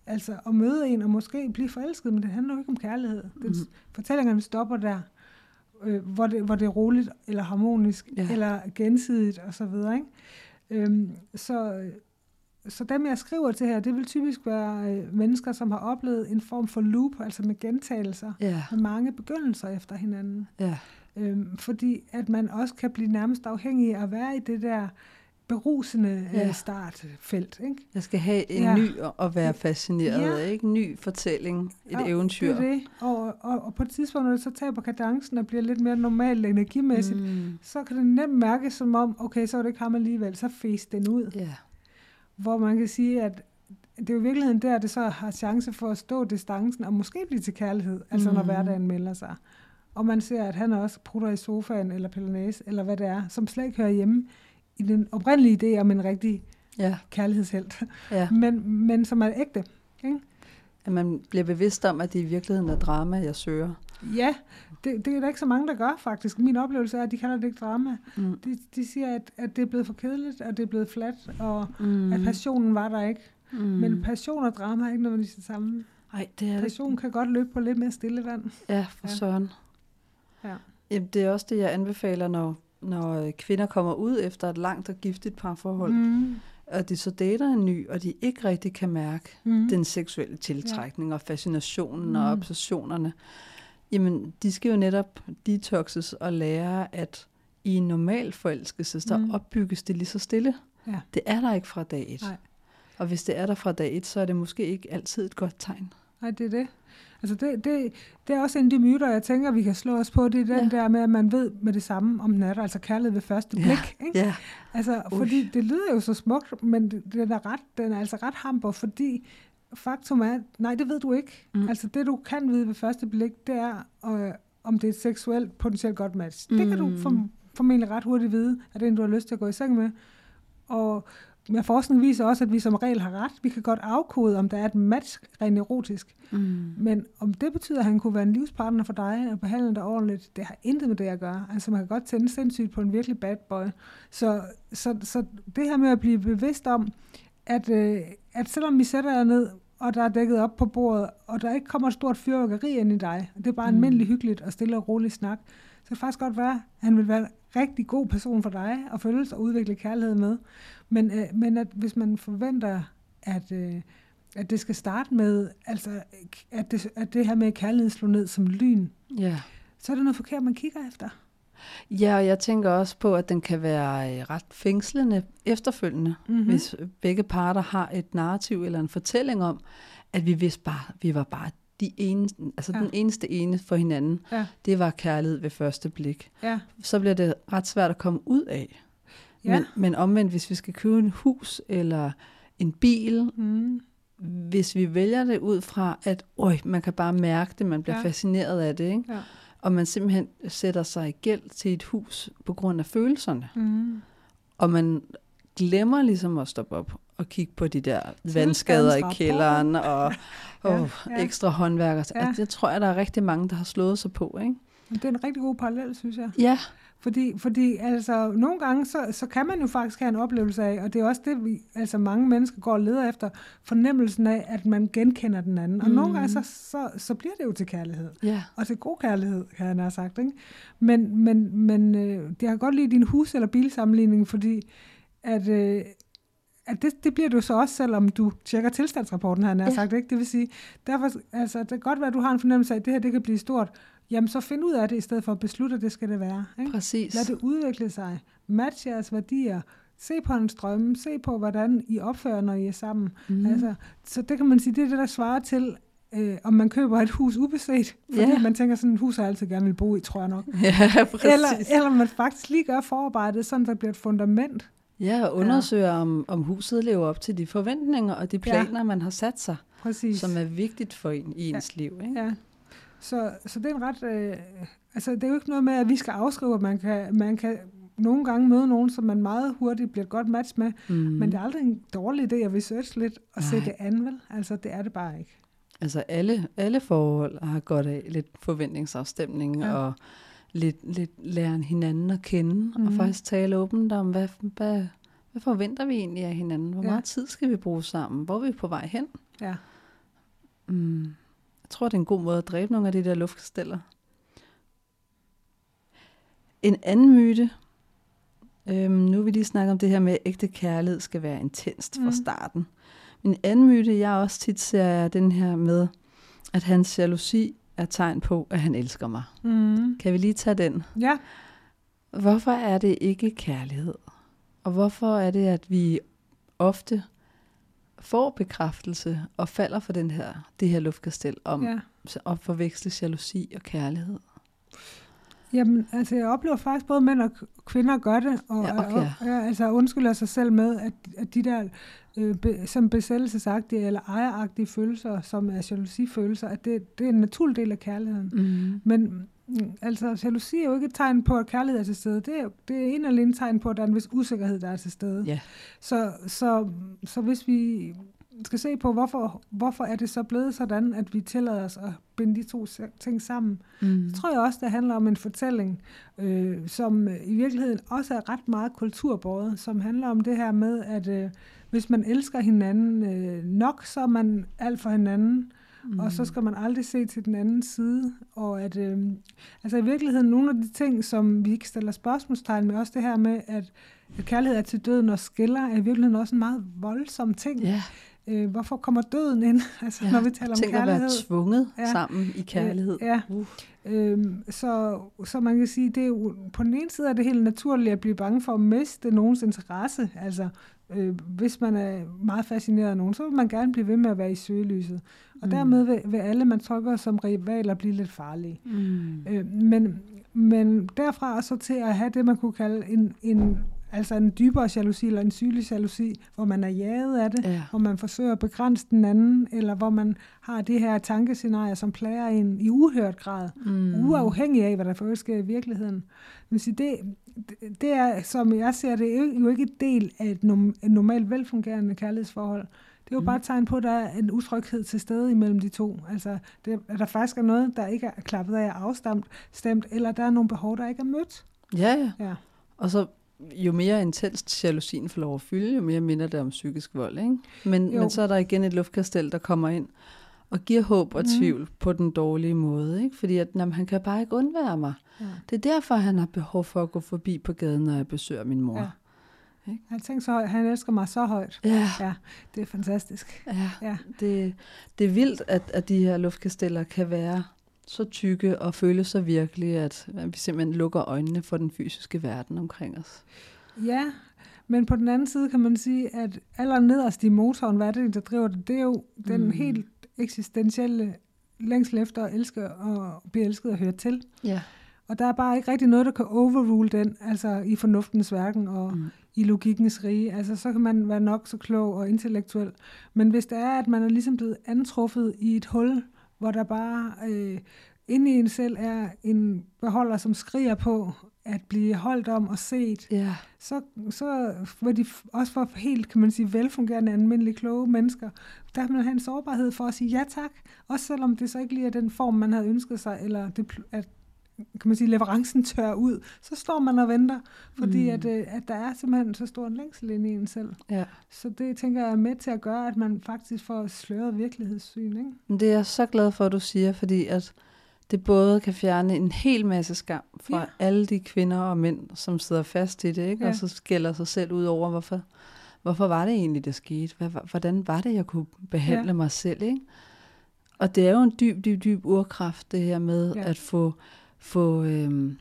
[SPEAKER 2] altså at møde en og måske blive forelsket, men det handler jo ikke om kærlighed. Mm. fortællingerne stopper der, øh, hvor, det, hvor det er roligt, eller harmonisk, ja. eller gensidigt osv. Ikke? Øhm, så, så dem, jeg skriver til her, det vil typisk være øh, mennesker, som har oplevet en form for loop, altså med gentagelser,
[SPEAKER 1] ja.
[SPEAKER 2] med mange begyndelser efter hinanden.
[SPEAKER 1] Ja.
[SPEAKER 2] Øhm, fordi at man også kan blive nærmest afhængig af at være i det der berusende øh, ja. startfelt. Ikke?
[SPEAKER 1] Jeg skal have en ja. ny og være fascineret ja. ikke? En ny fortælling, et
[SPEAKER 2] ja,
[SPEAKER 1] eventyr.
[SPEAKER 2] Det det. Og, og, og på et tidspunkt, når det så taber kadencen og bliver lidt mere normalt energimæssigt, mm. så kan det nemt mærkes som om, okay, så er det ikke ham alligevel, så fæs den ud.
[SPEAKER 1] Ja.
[SPEAKER 2] Hvor man kan sige, at det er jo i virkeligheden der, det så har chance for at stå distancen og måske blive til kærlighed, altså mm. når hverdagen melder sig. Og man ser, at han også prutter i sofaen eller pillernæs, eller hvad det er, som slet ikke hører hjemme i den oprindelige idé om en rigtig
[SPEAKER 1] ja.
[SPEAKER 2] kærlighedshelt,
[SPEAKER 1] ja.
[SPEAKER 2] men, men som er ægte. Ikke?
[SPEAKER 1] At man bliver bevidst om, at det i virkeligheden er drama, jeg søger.
[SPEAKER 2] Ja, det, det er der ikke så mange, der gør faktisk. Min oplevelse er, at de kalder det ikke drama.
[SPEAKER 1] Mm.
[SPEAKER 2] De, de siger, at, at det er blevet for kedeligt, og det er blevet fladt, og
[SPEAKER 1] mm.
[SPEAKER 2] at passionen var der ikke.
[SPEAKER 1] Mm.
[SPEAKER 2] Men passion og drama er ikke nødvendigvis det samme.
[SPEAKER 1] Nej, det er
[SPEAKER 2] Passion kan godt løbe på lidt mere stille vand.
[SPEAKER 1] Ja, for ja. søren.
[SPEAKER 2] Ja.
[SPEAKER 1] Jamen, det er også det, jeg anbefaler, når, når øh, kvinder kommer ud efter et langt og giftigt parforhold,
[SPEAKER 2] Mm.
[SPEAKER 1] og de så dater en ny, og de ikke rigtig kan mærke
[SPEAKER 2] Mm.
[SPEAKER 1] den seksuelle tiltrækning ja. og fascinationen
[SPEAKER 2] Mm.
[SPEAKER 1] og obsessionerne. Jamen, de skal jo netop detoxes og lære, at i en normal forelskelse, så
[SPEAKER 2] Mm.
[SPEAKER 1] opbygges det lige så stille.
[SPEAKER 2] Ja.
[SPEAKER 1] Det er der ikke fra dag et.
[SPEAKER 2] Nej.
[SPEAKER 1] Og hvis det er der fra dag et, så er det måske ikke altid et godt tegn.
[SPEAKER 2] Nej, det er det. Altså det, det, det er også en af de myter, jeg tænker, vi kan slå os på. Det er den
[SPEAKER 1] Ja.
[SPEAKER 2] der med, at man ved med det samme om den er der. Altså kærlighed ved første blik.
[SPEAKER 1] Ja,
[SPEAKER 2] Ikke?
[SPEAKER 1] Ja,
[SPEAKER 2] Altså, fordi det lyder jo så smukt, men den er, ret, den er altså ret hamper, fordi faktum er, nej, det ved du ikke.
[SPEAKER 1] Mm.
[SPEAKER 2] Altså det, du kan vide ved første blik, det er, øh, om det er et seksuelt potentielt godt match. Mm. Det kan du
[SPEAKER 1] Mm.
[SPEAKER 2] for, formentlig ret hurtigt vide, at det er en, du har lyst til at gå i seng med. Og men forskning viser også, at vi som regel har ret. Vi kan godt afkode, om der er et match rent erotisk.
[SPEAKER 1] mm.
[SPEAKER 2] Men om det betyder, at han kunne være en livspartner for dig og behandle dig ordentligt, det har intet med det at gøre. Altså man kan godt tænde sindssygt på en virkelig bad boy. Så, så, så det her med at blive bevidst om, at, øh, at selvom vi sætter jer ned, og der er dækket op på bordet, og der ikke kommer et stort fyrværkeri ind i dig, og det er bare
[SPEAKER 1] Mm.
[SPEAKER 2] almindelig hyggeligt og stille og rolig snak, så kan det faktisk godt være, at han vil være en rigtig god person for dig, og føles og udvikle kærlighed med. Men, øh, men at hvis man forventer, at, øh, at det skal starte med, altså, at det, at det her med kærlighed slår ned som lyn,
[SPEAKER 1] ja.
[SPEAKER 2] så er det noget forkert, man kigger efter.
[SPEAKER 1] Ja, og jeg tænker også på, at den kan være øh, ret fængslende efterfølgende,
[SPEAKER 2] Mhm.
[SPEAKER 1] hvis begge parter har et narrativ eller en fortælling om, at vi vidste bare, vi var bare de eneste, altså
[SPEAKER 2] Ja.
[SPEAKER 1] den eneste ene for hinanden.
[SPEAKER 2] Ja.
[SPEAKER 1] Det var kærlighed ved første blik.
[SPEAKER 2] Ja,
[SPEAKER 1] Så bliver det ret svært at komme ud af.
[SPEAKER 2] Ja.
[SPEAKER 1] Men, men omvendt, hvis vi skal købe en hus eller en bil,
[SPEAKER 2] Mm.
[SPEAKER 1] hvis vi vælger det ud fra, at øj, man kan bare mærke det, man bliver
[SPEAKER 2] Ja.
[SPEAKER 1] ja. fascineret af det, ikke?
[SPEAKER 2] Ja.
[SPEAKER 1] og man simpelthen sætter sig i gæld til et hus på grund af følelserne,
[SPEAKER 2] Mm.
[SPEAKER 1] og man glemmer ligesom at stoppe op og kigge på de der vandskader i kælderen og,
[SPEAKER 2] Ja,
[SPEAKER 1] og
[SPEAKER 2] ja.
[SPEAKER 1] ekstra håndværker.
[SPEAKER 2] Ja.
[SPEAKER 1] Ja. Det tror jeg, der er rigtig mange, der har slået sig på. Ikke?
[SPEAKER 2] Det er en rigtig god parallel, synes jeg.
[SPEAKER 1] Ja,
[SPEAKER 2] Fordi, fordi altså, nogle gange, så, så kan man jo faktisk have en oplevelse af, og det er også det, vi, altså mange mennesker går og leder efter, fornemmelsen af, at man genkender den anden. Og mm. nogle gange, så, så, så bliver det jo til kærlighed.
[SPEAKER 1] ja,
[SPEAKER 2] Og til god kærlighed, kan jeg nær sagt. Ikke? Men, men, men øh, jeg kan godt lide din hus- eller bilsammenligning, fordi at, øh, at det, det bliver du så også, selvom du tjekker tilstandsrapporten, her nær
[SPEAKER 1] Ja.
[SPEAKER 2] sagt. Ikke? Det vil sige, derfor, altså, det kan godt være, at du har en fornemmelse af, at det her det kan blive stort. Jamen, så find ud af det, i stedet for at beslutte, at det skal det være. Ikke?
[SPEAKER 1] præcis.
[SPEAKER 2] Lad det udvikle sig. Match jeres værdier. Se på hans drømme. Se på, hvordan I opfører, når I er sammen.
[SPEAKER 1] Mm.
[SPEAKER 2] Altså, så det kan man sige, det er det, der svarer til, øh, om man køber et hus ubeset. Fordi
[SPEAKER 1] Ja.
[SPEAKER 2] man tænker sådan, et hus har jeg altid gerne vil bo i, tror jeg nok.
[SPEAKER 1] Ja, præcis.
[SPEAKER 2] Eller, eller man faktisk lige gør forarbejdet, sådan der bliver et fundament.
[SPEAKER 1] Ja, og undersøger, om, om huset lever op til de forventninger og de planer, ja. man har sat sig,
[SPEAKER 2] Præcis.
[SPEAKER 1] som er vigtigt for en i ens ja. liv. Ikke?
[SPEAKER 2] Ja. Så, så det er en ret... Øh, altså, det er jo ikke noget med, at vi skal afskrive, at man kan, man kan nogle gange møde nogen, som man meget hurtigt bliver et godt match med,
[SPEAKER 1] Mm.
[SPEAKER 2] men det er aldrig en dårlig idé at researche lidt og se det an, vel? Altså, det er det bare ikke.
[SPEAKER 1] Altså alle, alle forhold har godt af lidt forventningsafstemning,
[SPEAKER 2] Ja.
[SPEAKER 1] ja. og lidt, lidt lære hinanden at kende, mm. og faktisk tale åbent om, hvad, hvad, hvad forventer vi egentlig af hinanden? Hvor ja. meget tid skal vi bruge sammen? Hvor er vi på vej hen?
[SPEAKER 2] Ja.
[SPEAKER 1] Mm. Jeg tror, det er en god måde at dræbe nogle af de der luftkasteller. En anden myte, øhm, nu vil vi lige snakke om det her med, at ægte kærlighed skal være intenst fra mm. starten. Men en anden myte, jeg også tit ser, er den her med, at hans jalousi er tegn på, at han elsker mig. Mm. Kan vi lige tage den?
[SPEAKER 2] Ja.
[SPEAKER 1] Hvorfor er det ikke kærlighed? Og hvorfor er det, at vi ofte får bekræftelse og falder for den her, det her luftkastel om ja. at forveksle jalousi og kærlighed?
[SPEAKER 2] Jamen, altså jeg oplever faktisk, både mænd og kvinder gør det, og, ja, okay. og, og altså undskylder sig selv med, at, at de der øh, be, som besættelsesagtige eller ejeragtige følelser, som er jalousifølelser, at det, det er en naturlig del af kærligheden. Mm. Men altså, jalousi er jo ikke et tegn på, at kærlighed er til stede. Det er, det er en eller anden tegn på, at der er en vis usikkerhed, der er til stede.
[SPEAKER 1] Yeah.
[SPEAKER 2] Så, så, så hvis vi skal se på, hvorfor, hvorfor er det så blevet sådan, at vi tillader os at binde de to ting sammen, mm. så tror jeg også, det handler om en fortælling, øh, som i virkeligheden også er ret meget kulturbåret, som handler om det her med, at øh, hvis man elsker hinanden øh, nok, så er man alt for hinanden, mm. og så skal man aldrig se til den anden side. Og at, øh, altså i virkeligheden, nogle af de ting, som vi ikke stiller spørgsmålstegn med, også det her med, at, at kærlighed er til døden og skiller, er i virkeligheden også en meget voldsom ting.
[SPEAKER 1] Yeah.
[SPEAKER 2] Øh, hvorfor kommer døden ind, altså, ja, når vi taler om kærlighed?
[SPEAKER 1] at være tvunget ja. sammen i kærlighed.
[SPEAKER 2] Ja. Uh. Øhm, så, så man kan sige, det er jo, på den ene side er det helt naturligt at blive bange for at miste nogens interesse. Altså, øh, hvis man er meget fascineret af nogen, så vil man gerne blive ved med at være i søgelyset. Og mm. dermed vil, vil alle, man tolker som rivaler, blive lidt farlige. Mm. Øh, men, men derfra så til at have det, man kunne kalde en, en Altså en dybere jalousi eller en sygelig jalousi, hvor man er jaget af det, ja. hvor man forsøger at begrænse den anden, eller hvor man har det her tankescenarie, som plager en i uhørt grad, mm. uafhængig af, hvad der for sker i virkeligheden. Men det, det er, som jeg ser det, jo ikke et del af et, normalt velfungerende kærlighedsforhold. Det er jo mm. bare et tegn på, at der er en utryghed til stede imellem de to. Altså, det, at der faktisk er noget, der ikke er klappet af afstemt, stemt, eller der er nogle behov, der ikke er mødt.
[SPEAKER 1] Ja, ja. ja. Og så jo mere intenst jalousien får lov at fylde, jo mere minder det om psykisk vold. Ikke? Men, men så er der igen et luftkastel, der kommer ind og giver håb og mhm. tvivl mm. på den dårlige måde. Ikke? Fordi at, jamen, han kan bare ikke undvære mig. Ja. Det er derfor, han har behov for at gå forbi på gaden, når jeg besøger min mor. Ja.
[SPEAKER 2] Ikke? Han tænker så højt, han elsker mig så højt.
[SPEAKER 1] Ja.
[SPEAKER 2] ja det er fantastisk.
[SPEAKER 1] Ja, ja. Det, det er vildt, at, at de her luftkasteller kan være så tykke og føles så virkelige, at vi simpelthen lukker øjnene for den fysiske verden omkring os.
[SPEAKER 2] Ja, men på den anden side kan man sige, at aller nederst i motoren, hvad er det, der driver det, det er jo mm. den helt eksistentielle længsel efter at elske og blive elsket og høre til.
[SPEAKER 1] Ja.
[SPEAKER 2] Og der er bare ikke rigtig noget, der kan overrule den, altså i fornuftens verden og mm. i logikkens rige. Altså så kan man være nok så klog og intellektuel. Men hvis det er, at man er ligesom blevet antruffet i et hul, hvor der bare øh, inde i en selv er en beholder, som skriger på at blive holdt om og set,
[SPEAKER 1] ja.
[SPEAKER 2] så, så var de også for helt, kan man sige, velfungerende, almindelige, kloge mennesker, der kan man have en sårbarhed for at sige ja tak, også selvom det så ikke lige er den form, man havde ønsket sig, eller det, at kan man sige, leverancen tør ud, så står man og venter, fordi mm. at, øh, at der er simpelthen så stor en længsel inde i en selv.
[SPEAKER 1] Ja.
[SPEAKER 2] Så det tænker jeg er med til at gøre, at man faktisk får sløret virkelighedssyn. Ikke?
[SPEAKER 1] Det er jeg så glad for, at du siger, fordi at det både kan fjerne en hel masse skam fra ja. alle de kvinder og mænd, som sidder fast i det, ikke? Ja. og så skælder sig selv ud over, hvorfor, hvorfor var det egentlig, der skete? Hvordan var det, jeg kunne behandle ja. mig selv? Ikke? Og det er jo en dyb, dyb, dyb urkraft, det her med ja. at få få øh,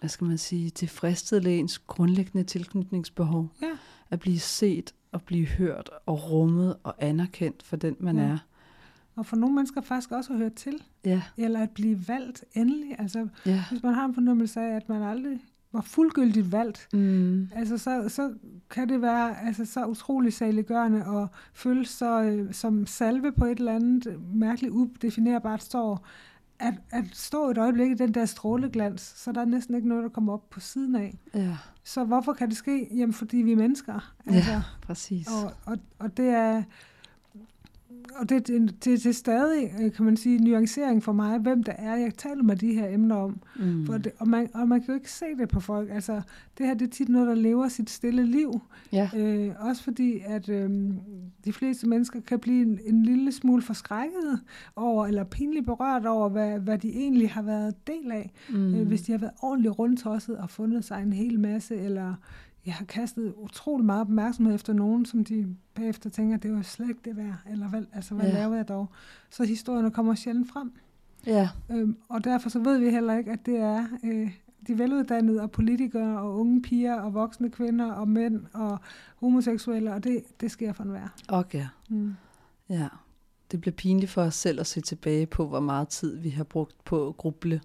[SPEAKER 1] hvad skal man sige, tilfredsstillet ens grundlæggende tilknytningsbehov.
[SPEAKER 2] Ja.
[SPEAKER 1] At blive set og blive hørt og rummet og anerkendt for den, man ja. er.
[SPEAKER 2] Og for nogle mennesker faktisk også at høre til.
[SPEAKER 1] Ja.
[SPEAKER 2] Eller at blive valgt endelig. Altså,
[SPEAKER 1] ja.
[SPEAKER 2] hvis man har en fornemmelse af, at man aldrig var fuldgyldigt valgt, mm. altså, så, så kan det være altså, så utrolig saliggørende og føles så, øh, som salve på et eller andet mærkeligt udefinerbart sår, at, at stå et øjeblik i den der stråleglans, så der er næsten ikke noget, der kommer op på siden af.
[SPEAKER 1] Ja.
[SPEAKER 2] Så hvorfor kan det ske? Jamen, fordi vi er mennesker.
[SPEAKER 1] Altså, ja, præcis.
[SPEAKER 2] Og, og, og det er... og det, det, det, det er stadig, øh, kan man sige, nuancering for mig, hvem der er, jeg taler med de her emner om. Mm. For det, og, man, og man kan jo ikke se det på folk. Altså, det her det er tit noget, der lever sit stille liv. Ja. Øh, også fordi, at øh, de fleste mennesker kan blive en, en lille smule forskrækket over, eller pinligt berørt over, hvad, hvad de egentlig har været del af. Mm. Øh, hvis de har været ordentligt rundtosset og fundet sig en hel masse, eller jeg har kastet utrolig meget opmærksomhed efter nogen, som de bagefter tænker, det var slet ikke det værd, eller hvad, altså, hvad ja. lavede jeg dog? Så historierne kommer sjældent frem. Ja. Øhm, og derfor så ved vi heller ikke, at det er øh, de veluddannede og politikere og unge piger og voksne kvinder og mænd og homoseksuelle, og det, det sker for enhver.
[SPEAKER 1] Okay. Mm. Ja. Det bliver pinligt for os selv at se tilbage på, hvor meget tid vi har brugt på at gruble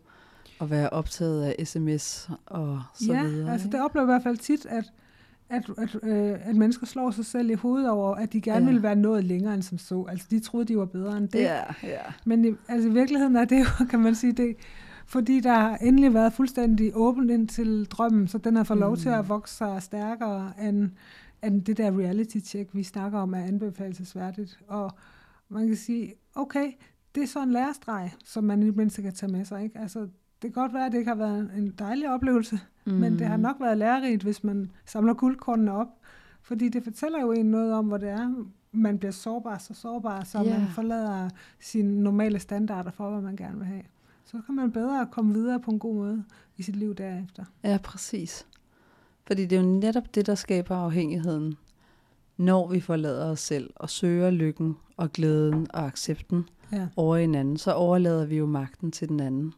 [SPEAKER 1] at være optaget af sms og så
[SPEAKER 2] ja,
[SPEAKER 1] videre.
[SPEAKER 2] altså det oplever jeg i hvert fald tit, at, at, at, øh, at mennesker slår sig selv i hovedet over, at de gerne ja. ville være noget længere end som så. Altså de troede, de var bedre end det.
[SPEAKER 1] Ja, ja.
[SPEAKER 2] Men i, altså, i virkeligheden er det jo, kan man sige, det, fordi der har endelig været fuldstændig åbent ind til drømmen, så den har fået mm. lov til at mm. vokse sig stærkere end, end det der reality-check, vi snakker om, er anbefalesværdigt. Og man kan sige, okay, det er så en lærestreg, som man i mindst kan tage med sig. Ikke? Altså, det kan godt være, at det ikke har været en dejlig oplevelse, mm. men det har nok været lærerigt, hvis man samler guldkornene op. Fordi det fortæller jo en noget om, hvor det er, man bliver sårbar så sårbar, så yeah. man forlader sine normale standarder for, hvad man gerne vil have. Så kan man bedre komme videre på en god måde i sit liv derefter.
[SPEAKER 1] Ja, præcis. Fordi det er jo netop det, der skaber afhængigheden. Når vi forlader os selv og søger lykken og glæden og accepten ja. over en anden, så overlader vi jo magten til den anden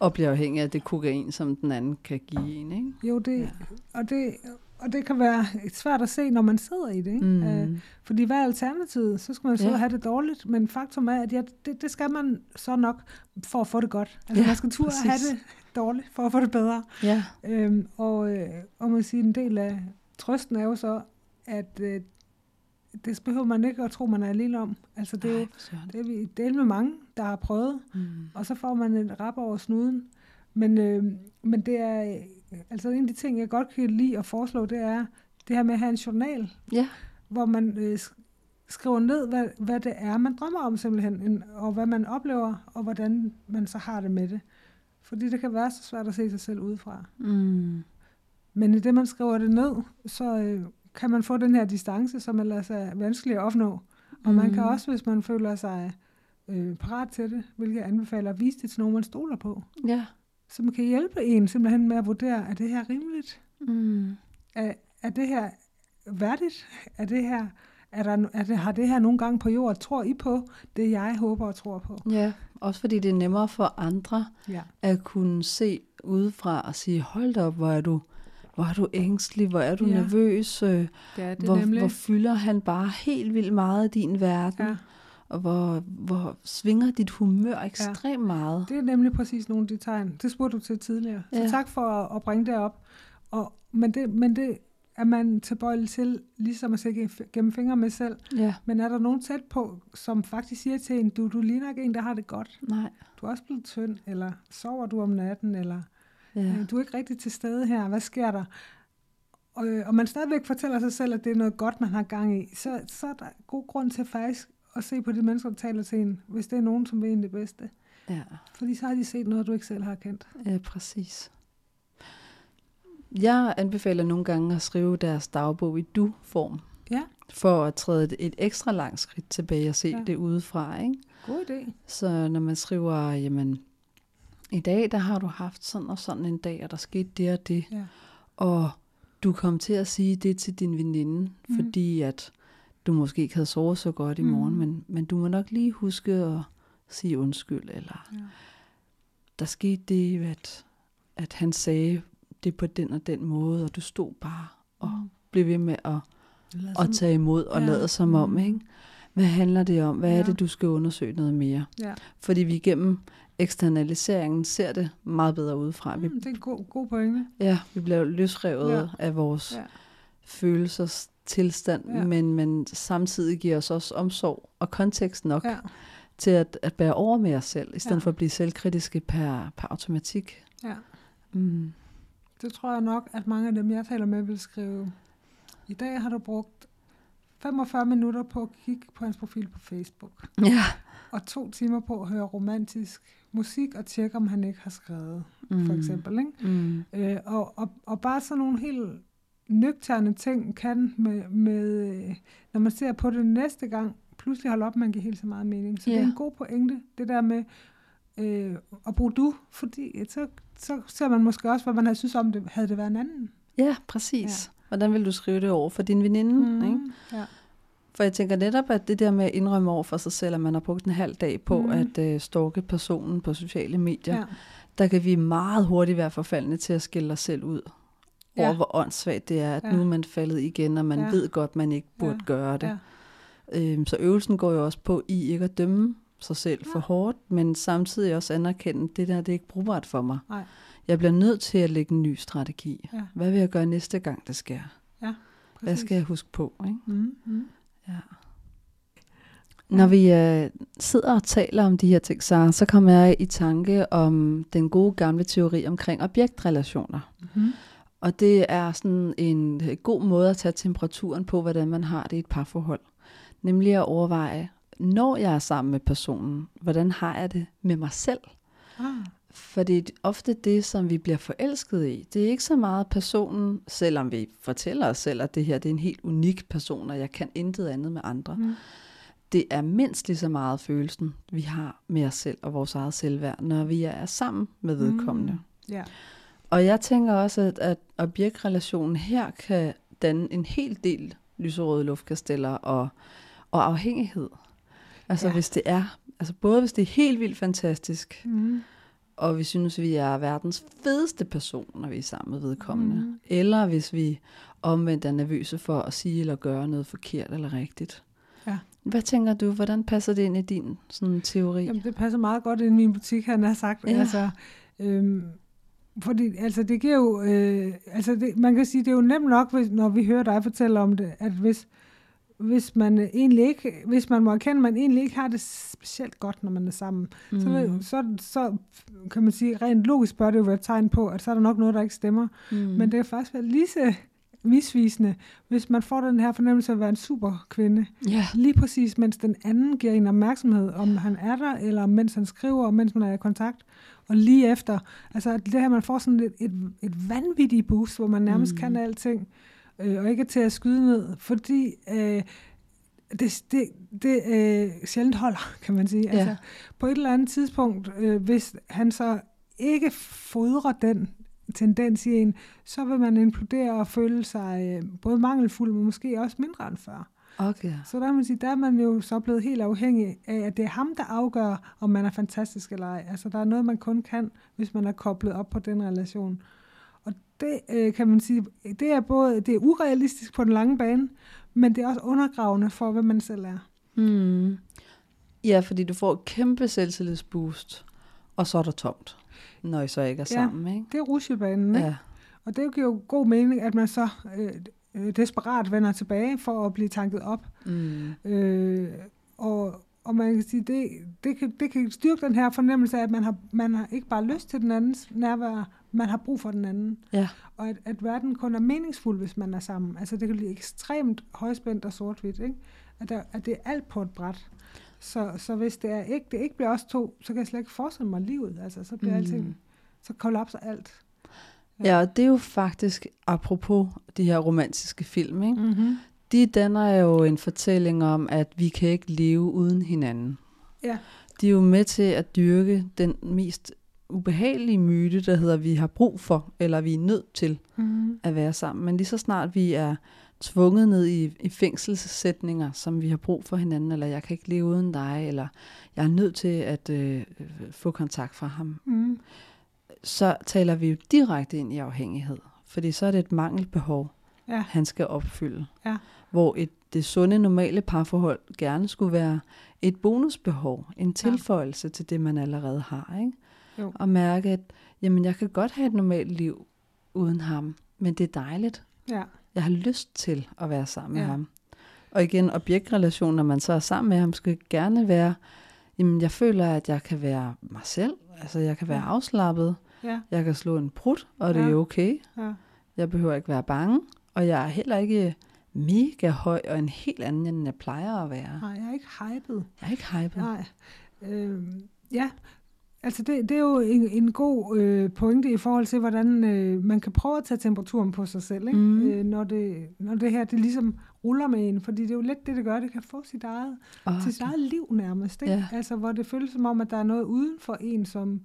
[SPEAKER 1] og bliver afhængig af det kokain, som den anden kan give en, ikke?
[SPEAKER 2] Jo, det, ja. og, det, og det kan være svært at se, når man sidder i det, ikke? Mm. Øh, fordi hvad er alternativet? Så skal man så ja. have det dårligt, men faktum er, at ja, det, det skal man så nok for at få det godt. Altså ja, man skal turde have det dårligt, for at få det bedre. Ja. Øhm, og, øh, og man siger, en del af trøsten er jo så, at øh, det behøver man ikke at tro, man er alene om. Altså det er jo det er vi del med mange, der har prøvet, mm. og så får man et rap over snuden. Men, øh, men det er, altså en af de ting, jeg godt kan lide at foreslå, det er det her med at have en journal, ja. hvor man øh, skriver ned, hvad, hvad det er, man drømmer om simpelthen, og hvad man oplever, og hvordan man så har det med det. Fordi det kan være så svært at se sig selv udefra. Mm. Men i det, man skriver det ned, så øh, kan man få den her distance, som ellers er vanskelig at opnå. Og mm. man kan mm. også, hvis man føler sig øh, parat til det, hvilket jeg anbefaler, at vise det til nogen, man stoler på. Ja. Så man kan hjælpe en simpelthen med at vurdere, er det her rimeligt? Mm. Er, er det her værdigt? Er det her, er der, er det, har det her nogle gange på jorden? Tror I på det, jeg håber og tror på?
[SPEAKER 1] Ja, også fordi det er nemmere for andre ja. at kunne se udefra og sige, hold op, hvor er du hvor er du ængstelig, hvor er du ja. nervøs, øh, det er det hvor, hvor fylder han bare helt vildt meget af din verden, ja. og hvor, hvor svinger dit humør ekstremt ja. meget.
[SPEAKER 2] Det er nemlig præcis nogle af de tegn. Det spurgte du til tidligere. Så ja. tak for at, at bringe det op. Og, men, det, men det er man tilbøjelig til, ligesom at se gennem fingre med selv. Ja. Men er der nogen tæt på, som faktisk siger til en, du, du ligner ikke en, der har det godt. Nej. Du er også blevet tynd, eller sover du om natten, eller Ja. Øh, du er ikke rigtig til stede her. Hvad sker der? Og, øh, og man stadigvæk fortæller sig selv, at det er noget godt, man har gang i, så, så er der god grund til faktisk at se på de mennesker, der taler til en, hvis det er nogen, som vil en det bedste. Ja. Fordi så har de set noget, du ikke selv har kendt.
[SPEAKER 1] Ja, præcis. Jeg anbefaler nogle gange at skrive deres dagbog i du-form. Ja. For at træde et ekstra langt skridt tilbage og se ja. det udefra. Ikke?
[SPEAKER 2] God idé.
[SPEAKER 1] Så når man skriver, jamen, i dag, der har du haft sådan og sådan en dag, og der skete det og det. Ja. Og du kom til at sige det til din veninde, mm. fordi at du måske ikke havde sovet så godt i mm. morgen, men, men du må nok lige huske at sige undskyld, eller ja. der skete det, at, at han sagde det på den og den måde, og du stod bare og mm. blev ved med at, at tage imod og ja. lade som om, mm. ikke? Hvad handler det om? Hvad ja. er det, du skal undersøge noget mere? Ja. Fordi vi igennem eksternaliseringen ser det meget bedre udefra.
[SPEAKER 2] Mm, det er en god, god pointe.
[SPEAKER 1] Ja, vi bliver løsrevet ja. af vores ja. følelsers tilstand, ja. men, men samtidig giver os også omsorg og kontekst nok ja. til at, at bære over med os selv, i stedet ja. for at blive selvkritiske per, per automatik. Ja.
[SPEAKER 2] Mm. Det tror jeg nok, at mange af dem, jeg taler med, vil skrive, i dag har du brugt 45 minutter på at kigge på hans profil på Facebook.
[SPEAKER 1] Ja.
[SPEAKER 2] Og to timer på at høre romantisk musik og tjekke, om han ikke har skrevet, mm. for eksempel. Ikke? Mm. Øh, og, og, og bare sådan nogle helt nøgterne ting kan med, med, når man ser på det næste gang, pludselig holde op med at give helt så meget mening. Så yeah. det er en god pointe, det der med øh, at bruge du, fordi så, så ser man måske også, hvad man havde synes om det, havde det været en anden.
[SPEAKER 1] Ja, præcis. Ja. Hvordan vil du skrive det over for din veninde? Mm, ikke? Ja. For jeg tænker netop, at det der med at indrømme over for sig selv, at man har brugt en halv dag på mm. at øh, stalke personen på sociale medier, ja. der kan vi meget hurtigt være forfaldende til at skille os selv ud ja. over, hvor åndssvagt det er, at ja. nu er man faldet igen, og man ja. ved godt, man ikke burde ja. gøre det. Ja. Øhm, så øvelsen går jo også på i ikke at dømme sig selv ja. for hårdt, men samtidig også anerkende, at det der det er ikke brugbart for mig. Nej. Jeg bliver nødt til at lægge en ny strategi. Ja. Hvad vil jeg gøre næste gang, det sker? Ja, Hvad skal jeg huske på? Ikke? Mm, mm. Ja. Når vi øh, sidder og taler om de her ting, så, så kommer jeg i tanke om den gode gamle teori omkring objektrelationer. Mm-hmm. Og det er sådan en god måde at tage temperaturen på, hvordan man har det i et parforhold. Nemlig at overveje, når jeg er sammen med personen, hvordan har jeg det med mig selv? Ah. For det er ofte det, som vi bliver forelsket i. Det er ikke så meget personen, selvom vi fortæller os selv, at det her det er en helt unik person, og jeg kan intet andet med andre. Mm. Det er mindst lige så meget følelsen, vi har med os selv og vores eget selvværd, når vi er sammen med vedkommende. Mm. Yeah. Og jeg tænker også, at, at objektrelationen her kan danne en hel del lyserøde luftkasteller og, og afhængighed. Altså ja. hvis det er, altså både hvis det er helt vildt fantastisk, mm. Og vi synes, vi er verdens fedeste person, når vi er sammen med vedkommende, mm. eller hvis vi omvendt er nervøse for at sige eller gøre noget forkert eller rigtigt. Ja. Hvad tænker du, hvordan passer det ind i din sådan, teori?
[SPEAKER 2] Jamen, det passer meget godt ind i min butik, han har sagt. Ja. Altså, øhm, fordi altså, det giver jo, øh, altså det, man kan sige, det er jo nemt nok, hvis, når vi hører dig fortælle om det, at hvis, hvis man egentlig ikke, hvis man må erkende, at man egentlig ikke har det specielt godt, når man er sammen, mm. så, så, så kan man sige, rent logisk bør det jo være et tegn på, at så er der nok noget, der ikke stemmer. Mm. Men det er faktisk lige så misvisende, hvis man får den her fornemmelse af at være en super kvinde. Yeah. Lige præcis, mens den anden giver en opmærksomhed, om han er der, eller mens han skriver, mens man er i kontakt. Og lige efter, altså det her, man får sådan et, et, et vanvittigt boost, hvor man nærmest mm. kan alting øh, og ikke til at skyde ned, fordi øh, det, det, det øh, sjældent holder, kan man sige. Ja. Altså, på et eller andet tidspunkt, øh, hvis han så ikke fodrer den tendens i en, så vil man implodere og føle sig øh, både mangelfuld, men måske også mindre end før. Okay. Så der, man sige, der er man jo så blevet helt afhængig af, at det er ham, der afgør, om man er fantastisk eller ej. Altså, der er noget, man kun kan, hvis man er koblet op på den relation det øh, kan man sige, det er både det er urealistisk på den lange bane, men det er også undergravende for, hvad man selv er. Mm.
[SPEAKER 1] Ja, fordi du får et kæmpe selvtillidsboost, og så er der tomt, når I så ikke er sammen.
[SPEAKER 2] Ja,
[SPEAKER 1] ikke?
[SPEAKER 2] det er rusjebanen. Ikke? Ja. Og det giver jo god mening, at man så øh, øh, desperat vender tilbage for at blive tanket op. Mm. Øh, og, og man kan sige, det, det, kan, det kan styrke den her fornemmelse af, at man har, man har ikke bare lyst til den andens nærvær, man har brug for den anden. Ja. Og at, at verden kun er meningsfuld, hvis man er sammen. Altså det kan blive ekstremt højspændt og sort-hvidt. Ikke? At, der, at det er alt på et bræt. Så, så hvis det, er ikke, det ikke bliver os to, så kan jeg slet ikke forestille mig livet. Altså, så bliver mm. alting, så kollapser alt.
[SPEAKER 1] Ja. ja, og det er jo faktisk, apropos de her romantiske film, ikke? Mm-hmm. De danner jo en fortælling om, at vi kan ikke leve uden hinanden. Ja. De er jo med til at dyrke den mest ubehagelige myte, der hedder, at vi har brug for, eller vi er nødt til mm. at være sammen. Men lige så snart vi er tvunget ned i, i fængselssætninger, som vi har brug for hinanden, eller jeg kan ikke leve uden dig, eller jeg er nødt til at øh, få kontakt fra ham, mm. så taler vi jo direkte ind i afhængighed. Fordi så er det et mangelbehov, ja. han skal opfylde. Ja. Hvor et, det sunde, normale parforhold gerne skulle være et bonusbehov, en tilføjelse ja. til det, man allerede har. Ikke? Jo. Og mærke, at jamen, jeg kan godt have et normalt liv uden ham, men det er dejligt. Ja. Jeg har lyst til at være sammen ja. med ham. Og igen, objektrelation, når man så er sammen med ham, skal gerne være, jamen jeg føler, at jeg kan være mig selv. Altså jeg kan være ja. afslappet. Ja. Jeg kan slå en prut, og det ja. er okay. Ja. Jeg behøver ikke være bange. Og jeg er heller ikke mega høj og en helt anden, end jeg plejer at være.
[SPEAKER 2] Nej, jeg er ikke hyped.
[SPEAKER 1] Jeg er ikke hyped.
[SPEAKER 2] Nej. Øh, ja, altså det, det er jo en, en god øh, pointe i forhold til, hvordan øh, man kan prøve at tage temperaturen på sig selv, ikke?
[SPEAKER 1] Mm.
[SPEAKER 2] Øh, når, det, når det her det ligesom ruller med en. Fordi det er jo lidt det, det gør. Det kan få sit eget,
[SPEAKER 1] Oh,
[SPEAKER 2] sit eget liv nærmest. Ikke?
[SPEAKER 1] Ja.
[SPEAKER 2] Altså, hvor det føles som om, at der er noget uden for en, som,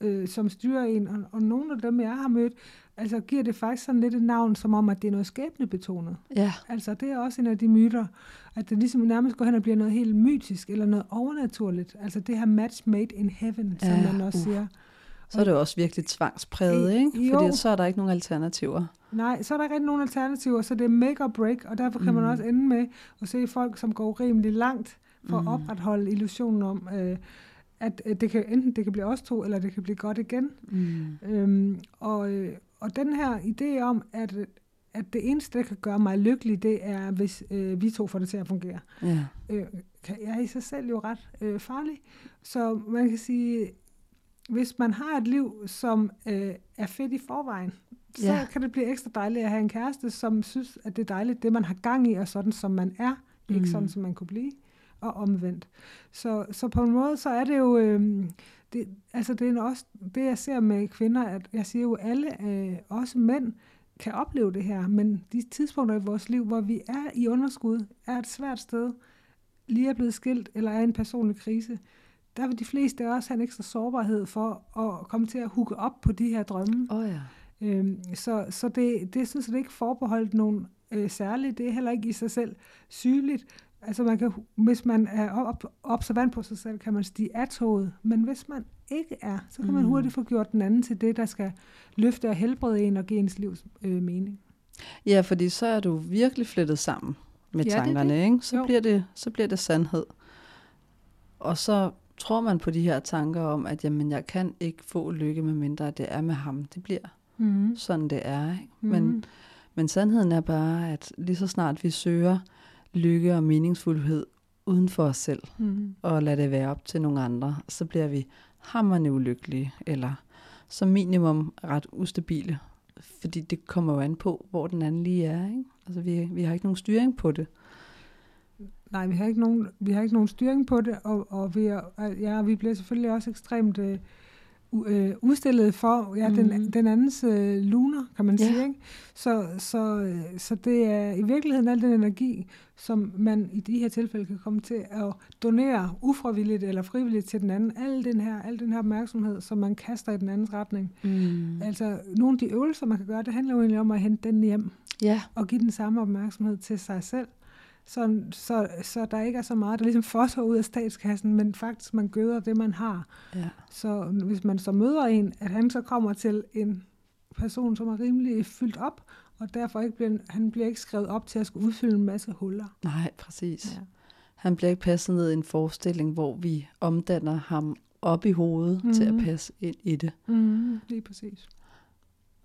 [SPEAKER 2] øh, som styrer en. Og, og nogle af dem, jeg har mødt, altså giver det faktisk sådan lidt et navn, som om, at det er noget skæbnebetonet.
[SPEAKER 1] Ja,
[SPEAKER 2] Altså, det er også en af de myter, at det ligesom nærmest går hen og bliver noget helt mytisk, eller noget overnaturligt. Altså, det her match made in heaven, som
[SPEAKER 1] Ja,
[SPEAKER 2] man også
[SPEAKER 1] uh.
[SPEAKER 2] siger.
[SPEAKER 1] så er det jo også virkelig tvangspræget, ikke?
[SPEAKER 2] jo.
[SPEAKER 1] Fordi så er der ikke nogen alternativer.
[SPEAKER 2] Nej, så er der ikke nogen alternativer, så det er make or break, og derfor kan mm. man også ende med at se folk, som går rimelig langt for
[SPEAKER 1] Mm.
[SPEAKER 2] at opretholde illusionen om, øh, at øh, det kan enten det kan blive os to, eller det kan blive godt igen.
[SPEAKER 1] Mm.
[SPEAKER 2] Øhm, og, øh, og den her idé om, at, at det eneste, der kan gøre mig lykkelig, det er, hvis øh, vi to får det til at fungere,
[SPEAKER 1] Ja.
[SPEAKER 2] øh, er i sig selv jo ret øh, farlig. Så man kan sige, hvis man har et liv, som øh, er fedt i forvejen, så
[SPEAKER 1] Ja.
[SPEAKER 2] kan det blive ekstra dejligt at have en kæreste, som synes, at det er dejligt, det man har gang i, og sådan som man er, mm. ikke
[SPEAKER 1] Mm.
[SPEAKER 2] sådan som man kunne blive, og omvendt. Så, så på en måde, så er det jo, øh, det, altså det er også det, jeg ser med kvinder, at jeg siger jo, alle, øh, også mænd, kan opleve det her, men de tidspunkter i vores liv, hvor vi er i underskud, er et svært sted, lige er blevet skilt, eller er i en personlig krise, der vil de fleste af os have en ekstra sårbarhed for at komme til at hugge op på de her drømme.
[SPEAKER 1] Oh, ja.
[SPEAKER 2] Øhm, så så det, det synes jeg det er ikke forbeholdt nogen øh, særligt. Det er heller ikke i sig selv sygeligt. Altså man kan, hvis man er op, observant på sig selv, kan man stige af toget. Men hvis man ikke er, så kan man
[SPEAKER 1] Mm.
[SPEAKER 2] hurtigt få gjort den anden til det, der skal løfte og helbrede en og give ens livs øh, mening.
[SPEAKER 1] Ja, fordi så er du virkelig flettet sammen med
[SPEAKER 2] Ja, det er
[SPEAKER 1] tankerne,
[SPEAKER 2] det.
[SPEAKER 1] ikke? Så
[SPEAKER 2] Jo.
[SPEAKER 1] bliver, det, så bliver det sandhed. Og så tror man på de her tanker om, at jamen, jeg kan ikke få lykke, med mindre det er med ham. Det bliver
[SPEAKER 2] Mm.
[SPEAKER 1] sådan, det er. Ikke?
[SPEAKER 2] Mm.
[SPEAKER 1] Men, men sandheden er bare, at lige så snart vi søger lykke og meningsfuldhed uden for os selv,
[SPEAKER 2] mm.
[SPEAKER 1] og lader det være op til nogle andre, så bliver vi hammerende ulykkelige, eller som minimum ret ustabile, fordi det kommer jo an på, hvor den anden lige er. Ikke? Altså, vi, vi har ikke nogen styring på det.
[SPEAKER 2] Nej, vi har ikke nogen, vi har ikke nogen styring på det, og, og vi, er, ja, vi bliver selvfølgelig også ekstremt øh, øh, udstillet for ja, den,
[SPEAKER 1] Mhm.
[SPEAKER 2] den andens øh, luner, kan man
[SPEAKER 1] Ja.
[SPEAKER 2] sige. Ikke? Så, så, øh, så det er i virkeligheden al den energi, som man i de her tilfælde kan komme til at donere ufrivilligt eller frivilligt til den anden. Al den her, al den her opmærksomhed, som man kaster i den andens retning.
[SPEAKER 1] Mm.
[SPEAKER 2] Altså, nogle af de øvelser, man kan gøre, det handler jo egentlig om at hente den hjem
[SPEAKER 1] Ja,
[SPEAKER 2] og give den samme opmærksomhed til sig selv. Så, så, så der ikke er så meget, der ligesom fosser ud af statskassen, men faktisk man gøder det, man har.
[SPEAKER 1] ja.
[SPEAKER 2] Så hvis man så møder en, at han så kommer til en person, som er rimelig fyldt op, og derfor ikke bliver, han bliver ikke skrevet op til at skulle udfylde en masse huller.
[SPEAKER 1] Nej, præcis.
[SPEAKER 2] Ja.
[SPEAKER 1] Han bliver ikke passet ned i en forestilling, hvor vi omdanner ham op i hovedet mm-hmm. til at
[SPEAKER 2] Mhm.
[SPEAKER 1] passe ind i det.
[SPEAKER 2] Mm, lige præcis.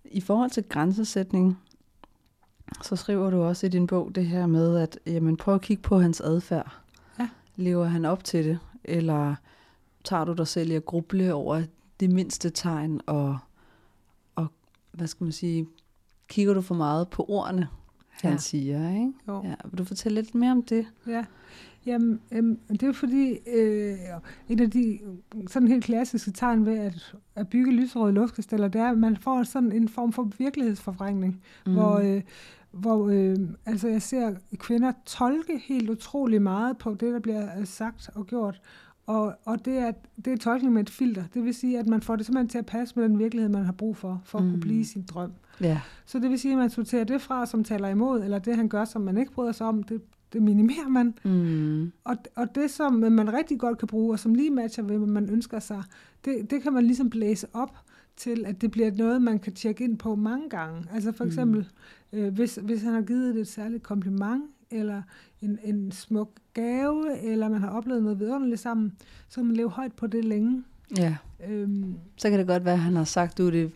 [SPEAKER 1] I forhold til grænsesætning, så skriver du også i din bog det her med, at jamen, prøv at kigge på hans adfærd.
[SPEAKER 2] Ja.
[SPEAKER 1] Lever han op til det? Eller tager du dig selv i at gruble over det mindste tegn, og, og hvad skal man sige, kigger du for meget på ordene, han
[SPEAKER 2] Ja.
[SPEAKER 1] siger, ikke?
[SPEAKER 2] Jo.
[SPEAKER 1] Ja, vil du fortælle lidt mere om det?
[SPEAKER 2] Ja, jamen, øhm, det er fordi, øh, et af de sådan helt klassiske tegn ved at, at bygge lyserøde luftkasteller, det er, at man får sådan en form for virkelighedsforvrængning, mm. hvor, øh, hvor øh, altså jeg ser kvinder tolke helt utrolig meget på det, der bliver øh, sagt og gjort, og, og det, er, det er tolkning med et filter. Det vil sige, at man får det simpelthen til at passe med den virkelighed, man har brug for, for at
[SPEAKER 1] Mm.
[SPEAKER 2] kunne blive sin drøm.
[SPEAKER 1] Ja,
[SPEAKER 2] Så det vil sige, at man sorterer det fra, som taler imod, eller det, han gør, som man ikke bryder sig om, det, det minimerer man.
[SPEAKER 1] mm.
[SPEAKER 2] Og, og det, som man rigtig godt kan bruge, og som lige matcher ved, hvad man ønsker sig, det, det kan man ligesom blæse op til, at det bliver noget, man kan tjekke ind på mange gange. Altså for
[SPEAKER 1] Mm.
[SPEAKER 2] eksempel, øh, hvis, hvis han har givet et særligt kompliment, eller en, en smuk gave, eller man har oplevet noget vidunderligt sammen, så kan man leve højt på det længe.
[SPEAKER 1] ja.
[SPEAKER 2] Øhm,
[SPEAKER 1] Så kan det godt være, at han har sagt ud det,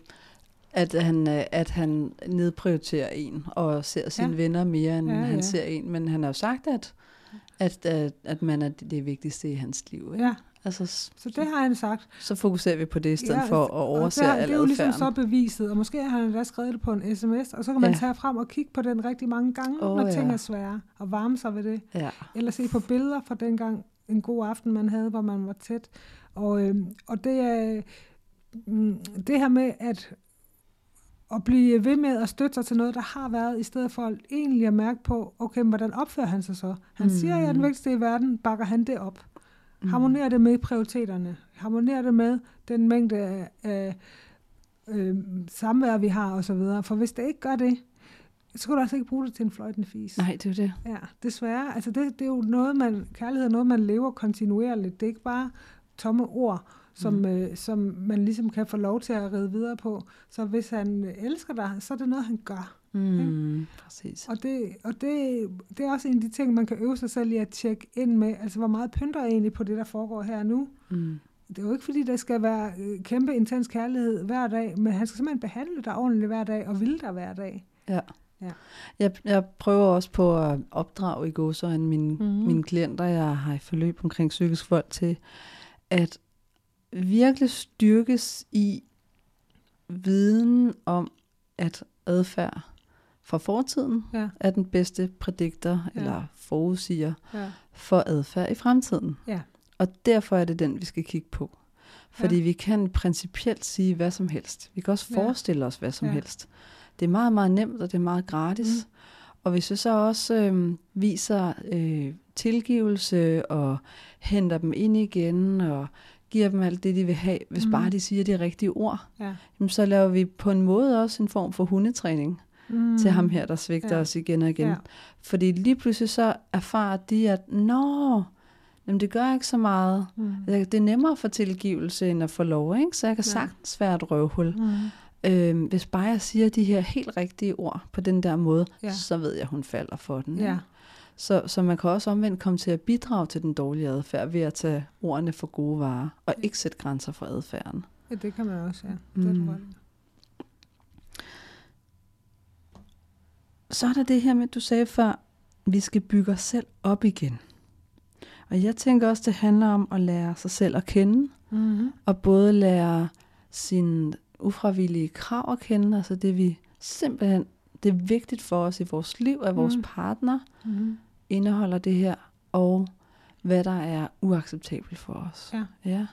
[SPEAKER 1] at han, øh, at han nedprioriterer en og ser sine
[SPEAKER 2] Ja.
[SPEAKER 1] venner mere, end
[SPEAKER 2] Ja,
[SPEAKER 1] ja, han ser en. Men han har jo sagt, at, at, at, at man er det vigtigste i hans liv. Ikke?
[SPEAKER 2] ja,
[SPEAKER 1] Altså,
[SPEAKER 2] så det har han sagt.
[SPEAKER 1] Så fokuserer vi på det i stedet ja, for at overse
[SPEAKER 2] al Det er jo ligesom så beviset, og måske har han da skrevet det på en sms, og så kan man ja. tage frem og kigge på den rigtig mange gange, oh, når ja. ting er svære, og varme sig ved det.
[SPEAKER 1] Ja.
[SPEAKER 2] Eller se på billeder fra dengang, en god aften, man havde, hvor man var tæt. Og, øh, og det er mm, det her med at, at blive ved med at støtte sig til noget, der har været, i stedet for egentlig at mærke på, okay, hvordan opfører han sig så? Han mm. siger, at jeg er den vigtigste i verden, bakker han det op? Mm. Harmonerer det med prioriteterne? Harmonerer det med den mængde af, af øh, samvær, vi har osv.? For hvis det ikke gør det, så kan du altså ikke bruge det til en fløjtende fis.
[SPEAKER 1] Nej, det er det.
[SPEAKER 2] Ja, desværre. Altså det, det er jo noget, man, kærlighed er noget, man lever kontinuerligt. Det er ikke bare tomme ord, som, mm. øh, som man ligesom kan få lov til at ride videre på. Så hvis han elsker dig, så er det noget, han gør.
[SPEAKER 1] Mm, præcis.
[SPEAKER 2] Og, det, og det, det er også en af de ting, man kan øve sig selv i at tjekke ind med. Altså, hvor meget pynter jeg egentlig på det, der foregår her nu?
[SPEAKER 1] Mm.
[SPEAKER 2] Det er jo ikke, fordi der skal være øh, kæmpe intens kærlighed hver dag, men han skal simpelthen behandle dig ordentligt hver dag, og ville dig hver dag.
[SPEAKER 1] Ja.
[SPEAKER 2] Ja.
[SPEAKER 1] Jeg, jeg prøver også på at opdrage i gåsøjne mine, mm. mine klienter, jeg har i forløb omkring psykisk vold, til at virkelig styrkes i viden om, at adfærd fra fortiden
[SPEAKER 2] ja.
[SPEAKER 1] er den bedste prædiktor ja. eller forudsiger
[SPEAKER 2] ja.
[SPEAKER 1] for adfærd i fremtiden.
[SPEAKER 2] Ja.
[SPEAKER 1] Og derfor er det den, vi skal kigge på. Fordi ja. vi kan principielt sige hvad som helst. Vi kan også forestille os hvad som ja. helst. Det er meget, meget nemt, og det er meget gratis. Mm. Og hvis vi så også øh, viser øh, tilgivelse og henter dem ind igen og giver dem alt det, de vil have, hvis mm. bare de siger de rigtige ord,
[SPEAKER 2] ja.
[SPEAKER 1] jamen, så laver vi på en måde også en form for hundetræning mm. til ham her, der svigter ja. os igen og igen. Ja. Fordi lige pludselig så erfarer de, at nå, jamen det gør ikke så meget. Mm. Det er nemmere for tilgivelse, end at få lov, ikke? så jeg kan ja. sagtens være et røvhul. Mm. Øhm, hvis bare jeg siger de her helt rigtige ord på den der måde, ja. så ved jeg, at hun falder for den.
[SPEAKER 2] Ja.
[SPEAKER 1] Så, så man kan også omvendt komme til at bidrage til den dårlige adfærd ved at tage ordene for gode varer, og ikke sætte grænser for adfærden.
[SPEAKER 2] Ja, det kan man også, ja. Det mm.
[SPEAKER 1] Så er der det her med, at du sagde før, vi skal bygge os selv op igen. Og jeg tænker også, det handler om at lære sig selv at kende,
[SPEAKER 2] mm-hmm.
[SPEAKER 1] og både lære sin ufravillige krav at kende, altså det vi simpelthen, det er vigtigt for os i vores liv, at vores mm. partner
[SPEAKER 2] mm.
[SPEAKER 1] indeholder det her, og hvad der er uacceptabelt for os.
[SPEAKER 2] Ja.
[SPEAKER 1] ja.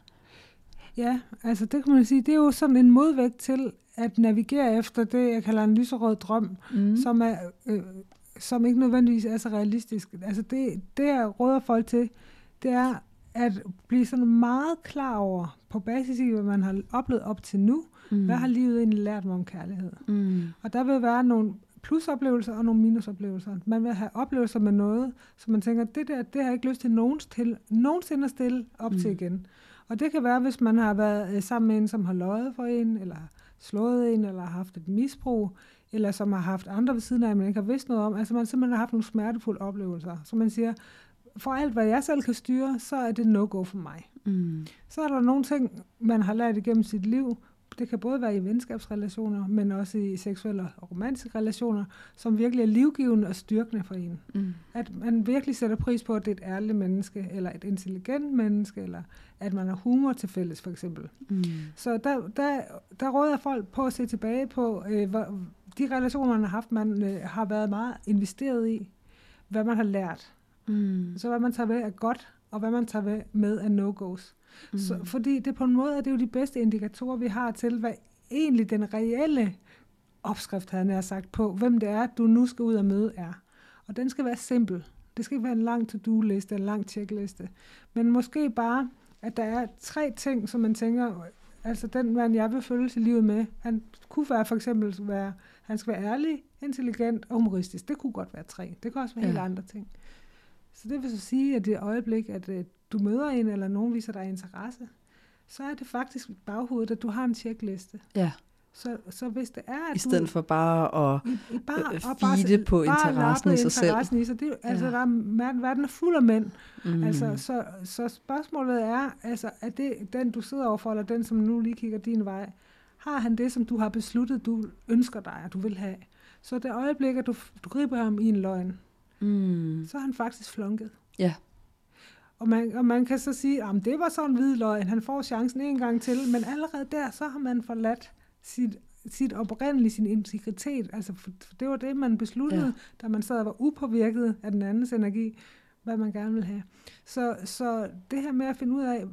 [SPEAKER 2] Ja, altså det kan man sige, det er jo sådan en modvægt til at navigere efter det, jeg kalder en lyserød drøm,
[SPEAKER 1] mm.
[SPEAKER 2] som, er, øh, som ikke nødvendigvis er så realistisk. Altså det, det jeg råder folk til, det er at blive sådan meget klar over, på basis af, hvad man har oplevet op til nu, mm. hvad har livet egentlig lært mig om kærlighed.
[SPEAKER 1] Mm.
[SPEAKER 2] Og der vil være nogle plusoplevelser og nogle minusoplevelser. Man vil have oplevelser med noget, så man tænker, det der, det har jeg ikke lyst til nogens til, nogensinde at stille op mm. til igen. Og det kan være, hvis man har været øh, sammen med en, som har løjet for en, eller slået en, eller har haft et misbrug, eller som har haft andre ved siden af, man ikke har vidst noget om. Altså man simpelthen har haft nogle smertefulde oplevelser. Så man siger, for alt hvad jeg selv kan styre, så er det no-go for mig.
[SPEAKER 1] Mm.
[SPEAKER 2] Så er der nogle ting, man har lært igennem sit liv, det kan både være i venskabsrelationer, men også i seksuelle og romantiske relationer, som virkelig er livgivende og styrkende for en.
[SPEAKER 1] Mm.
[SPEAKER 2] At man virkelig sætter pris på, at det er et ærligt menneske, eller et intelligent menneske, eller at man har humor til fælles, for eksempel.
[SPEAKER 1] Mm.
[SPEAKER 2] Så der, der, der råder folk på at se tilbage på, øh, hvor, de relationer, man har haft, man øh, har været meget investeret i, hvad man har lært.
[SPEAKER 1] Mm.
[SPEAKER 2] Så hvad man tager ved er godt, og hvad man tager med af no-go's. Mm. Så, fordi det på en måde er det jo de bedste indikatorer, vi har til, hvad egentlig den reelle opskrift, havde jeg sagt, på, hvem det er, du nu skal ud og møde, er. Og den skal være simpel. Det skal ikke være en lang to-do-liste, en lang checkliste. Men måske bare, at der er tre ting, som man tænker, altså den mand, jeg vil følge til livet med, han kunne være for eksempel være, han skal være ærlig, intelligent og humoristisk. Det kunne godt være tre. Det kan også være ja. helt andre ting. Så det vil så sige, at det øjeblik, at øh, du møder en, eller nogen viser dig interesse, så er det faktisk i baghovedet, at du har en checkliste.
[SPEAKER 1] Ja.
[SPEAKER 2] Så, så hvis det er, at
[SPEAKER 1] I stedet
[SPEAKER 2] du,
[SPEAKER 1] for bare at
[SPEAKER 2] i, i bare,
[SPEAKER 1] øh, feede på
[SPEAKER 2] bare
[SPEAKER 1] interessen i sig selv.
[SPEAKER 2] I, så det, altså, ja. der er, verden er fuld af mænd.
[SPEAKER 1] Mm.
[SPEAKER 2] Altså, så, så spørgsmålet er, altså, er det den, du sidder overfor, eller den, som nu lige kigger din vej, har han det, som du har besluttet, du ønsker dig, at du vil have? Så det øjeblik, at du, du griber ham i en løgn,
[SPEAKER 1] mm.
[SPEAKER 2] så er han faktisk flunket.
[SPEAKER 1] Ja.
[SPEAKER 2] Og man, og man kan så sige, at det var sådan en hvidløgn, han får chancen en gang til, men allerede der, så har man forladt sit, sit oprindelige, sin integritet. Altså, for, for det var det, man besluttede, ja. da man sad og var upåvirket af den andens energi, hvad man gerne vil have. Så, så det her med at finde ud af,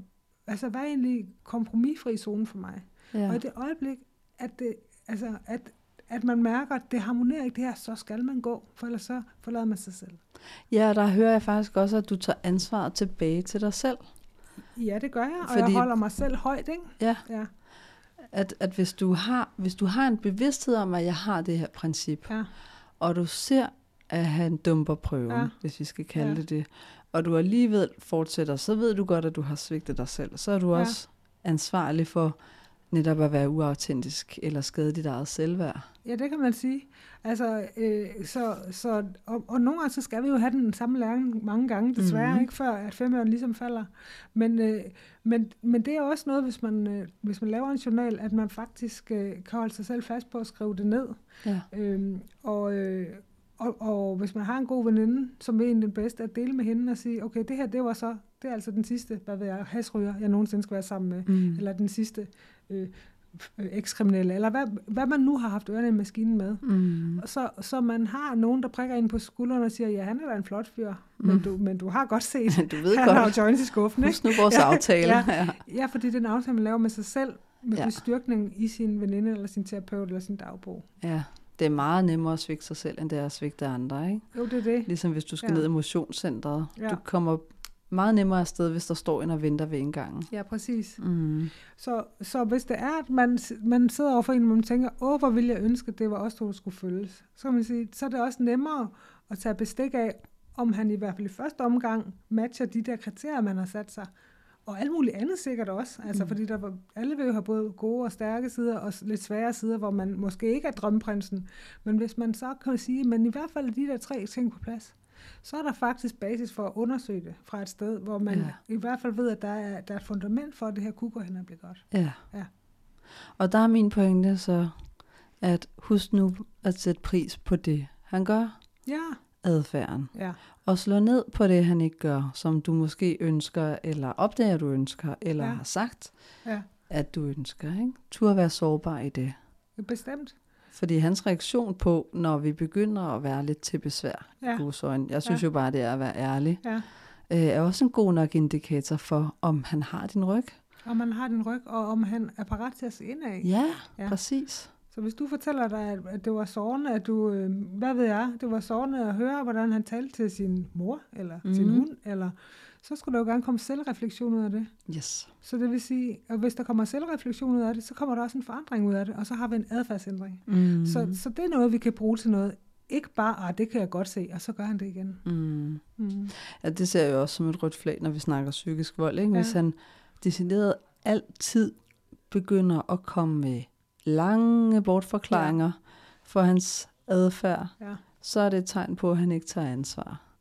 [SPEAKER 2] altså, hvad er egentlig kompromisfri zone for mig? Ja. Og i det øjeblik, at, det, altså, at, at man mærker, at det harmonerer ikke det her, så skal man gå, for ellers så forlader man sig selv.
[SPEAKER 1] Ja, der hører jeg faktisk også, at du tager ansvaret tilbage til dig selv.
[SPEAKER 2] Ja, det gør jeg, og Fordi, jeg holder mig selv højt, ikke?
[SPEAKER 1] Ja. ja. At, at hvis, du har, hvis du har en bevidsthed om, at jeg har det her princip, ja. og du ser, at han dumper prøven, ja. hvis vi skal kalde ja. det det, og du alligevel fortsætter, så ved du godt, at du har svigtet dig selv. Så er du ja. også ansvarlig for netop at være uautentisk eller skade dit eget selvværd.
[SPEAKER 2] Ja, det kan man sige. Altså, øh, så, så, og, og nogle gange så skal vi jo have den samme læring mange gange, desværre, mm-hmm. ikke før at femøren ligesom falder. Men, øh, men, men det er også noget, hvis man, øh, hvis man laver en journal, at man faktisk øh, kan holde sig selv fast på at skrive det ned. Ja. Øhm, og, øh, og, og hvis man har en god veninde, som er en den bedste, at dele med hende og sige, okay, det her, det var så, det er altså den sidste, hvad ved jeg, hasryger, jeg nogensinde skal være sammen med, mm. eller den sidste øh, øh, ekskriminelle, eller hvad, hvad man nu har haft ørerne i maskinen med. Mm. Så, så man har nogen, der prikker ind på skulderen og siger, ja, han er da en flot fyr, mm. men, du, men du har godt set,
[SPEAKER 1] du ved
[SPEAKER 2] han
[SPEAKER 1] godt.
[SPEAKER 2] har joints i skuffen.
[SPEAKER 1] Husk nu vores ja, aftale.
[SPEAKER 2] Ja, ja. ja, fordi det er en aftale, man laver med sig selv, med ja. bestyrkning i sin veninde, eller sin terapeut, eller sin dagbog.
[SPEAKER 1] Ja, det er meget nemmere at svigte sig selv, end det er at svigte andre, ikke?
[SPEAKER 2] Jo, det er det.
[SPEAKER 1] Ligesom hvis du skal ja. ned i motionscentret. Ja. Du kommer meget nemmere afsted, hvis der står en og venter ved indgangen.
[SPEAKER 2] Ja, præcis. Mm. Så, så hvis det er, at man, man sidder overfor en, og man tænker, åh, hvor ville jeg ønske, at det var også to, der skulle følges, så kan man sige, så er det også nemmere at tage bestik af, om han i hvert fald i første omgang matcher de der kriterier, man har sat sig. Og alt muligt andet sikkert også. Altså, mm. fordi der var, alle vil jo have både gode og stærke sider, og lidt svære sider, hvor man måske ikke er drømmeprinsen. Men hvis man så kan sige, men i hvert fald de der tre ting på plads, så er der faktisk basis for at undersøge det fra et sted, hvor man ja. i hvert fald ved, at der er, der er et fundament for, at det her kunne gå hen og blive godt.
[SPEAKER 1] Ja. ja. Og der er min pointe så, at husk nu at sætte pris på det, han gør.
[SPEAKER 2] Ja.
[SPEAKER 1] Adfærden.
[SPEAKER 2] Ja.
[SPEAKER 1] Og slå ned på det, han ikke gør, som du måske ønsker, eller opdager, du ønsker, eller ja. har sagt, ja. at du ønsker. Ikke? Du at være sårbar i det.
[SPEAKER 2] Bestemt.
[SPEAKER 1] Fordi hans reaktion på, når vi begynder at være lidt til besvær, ja. øjne, jeg synes ja. jo bare, det er at være ærlig, ja. øh, er også en god nok indikator for, om han har din ryg.
[SPEAKER 2] Om han har din ryg, og om han er parat til at se ind af.
[SPEAKER 1] Ja, ja, præcis.
[SPEAKER 2] Så hvis du fortæller dig, at det var sårende, at du, øh, hvad ved jeg, det var sårende at høre, hvordan han talte til sin mor, eller mm. sin hund, eller så skulle der jo gerne komme selvreflektion ud af det.
[SPEAKER 1] Yes.
[SPEAKER 2] Så det vil sige, at hvis der kommer selvreflektion ud af det, så kommer der også en forandring ud af det, og så har vi en adfærdsændring. Mm. Så, så det er noget, vi kan bruge til noget. Ikke bare, at det kan jeg godt se, og så gør han det igen.
[SPEAKER 1] Mm. Mm. Ja, det ser jeg jo også som et rødt flag, når vi snakker psykisk vold. Ikke? Hvis ja. han decideret altid begynder at komme med lange bortforklaringer ja. for hans adfærd, ja. så er det et tegn på, at han ikke tager ansvar.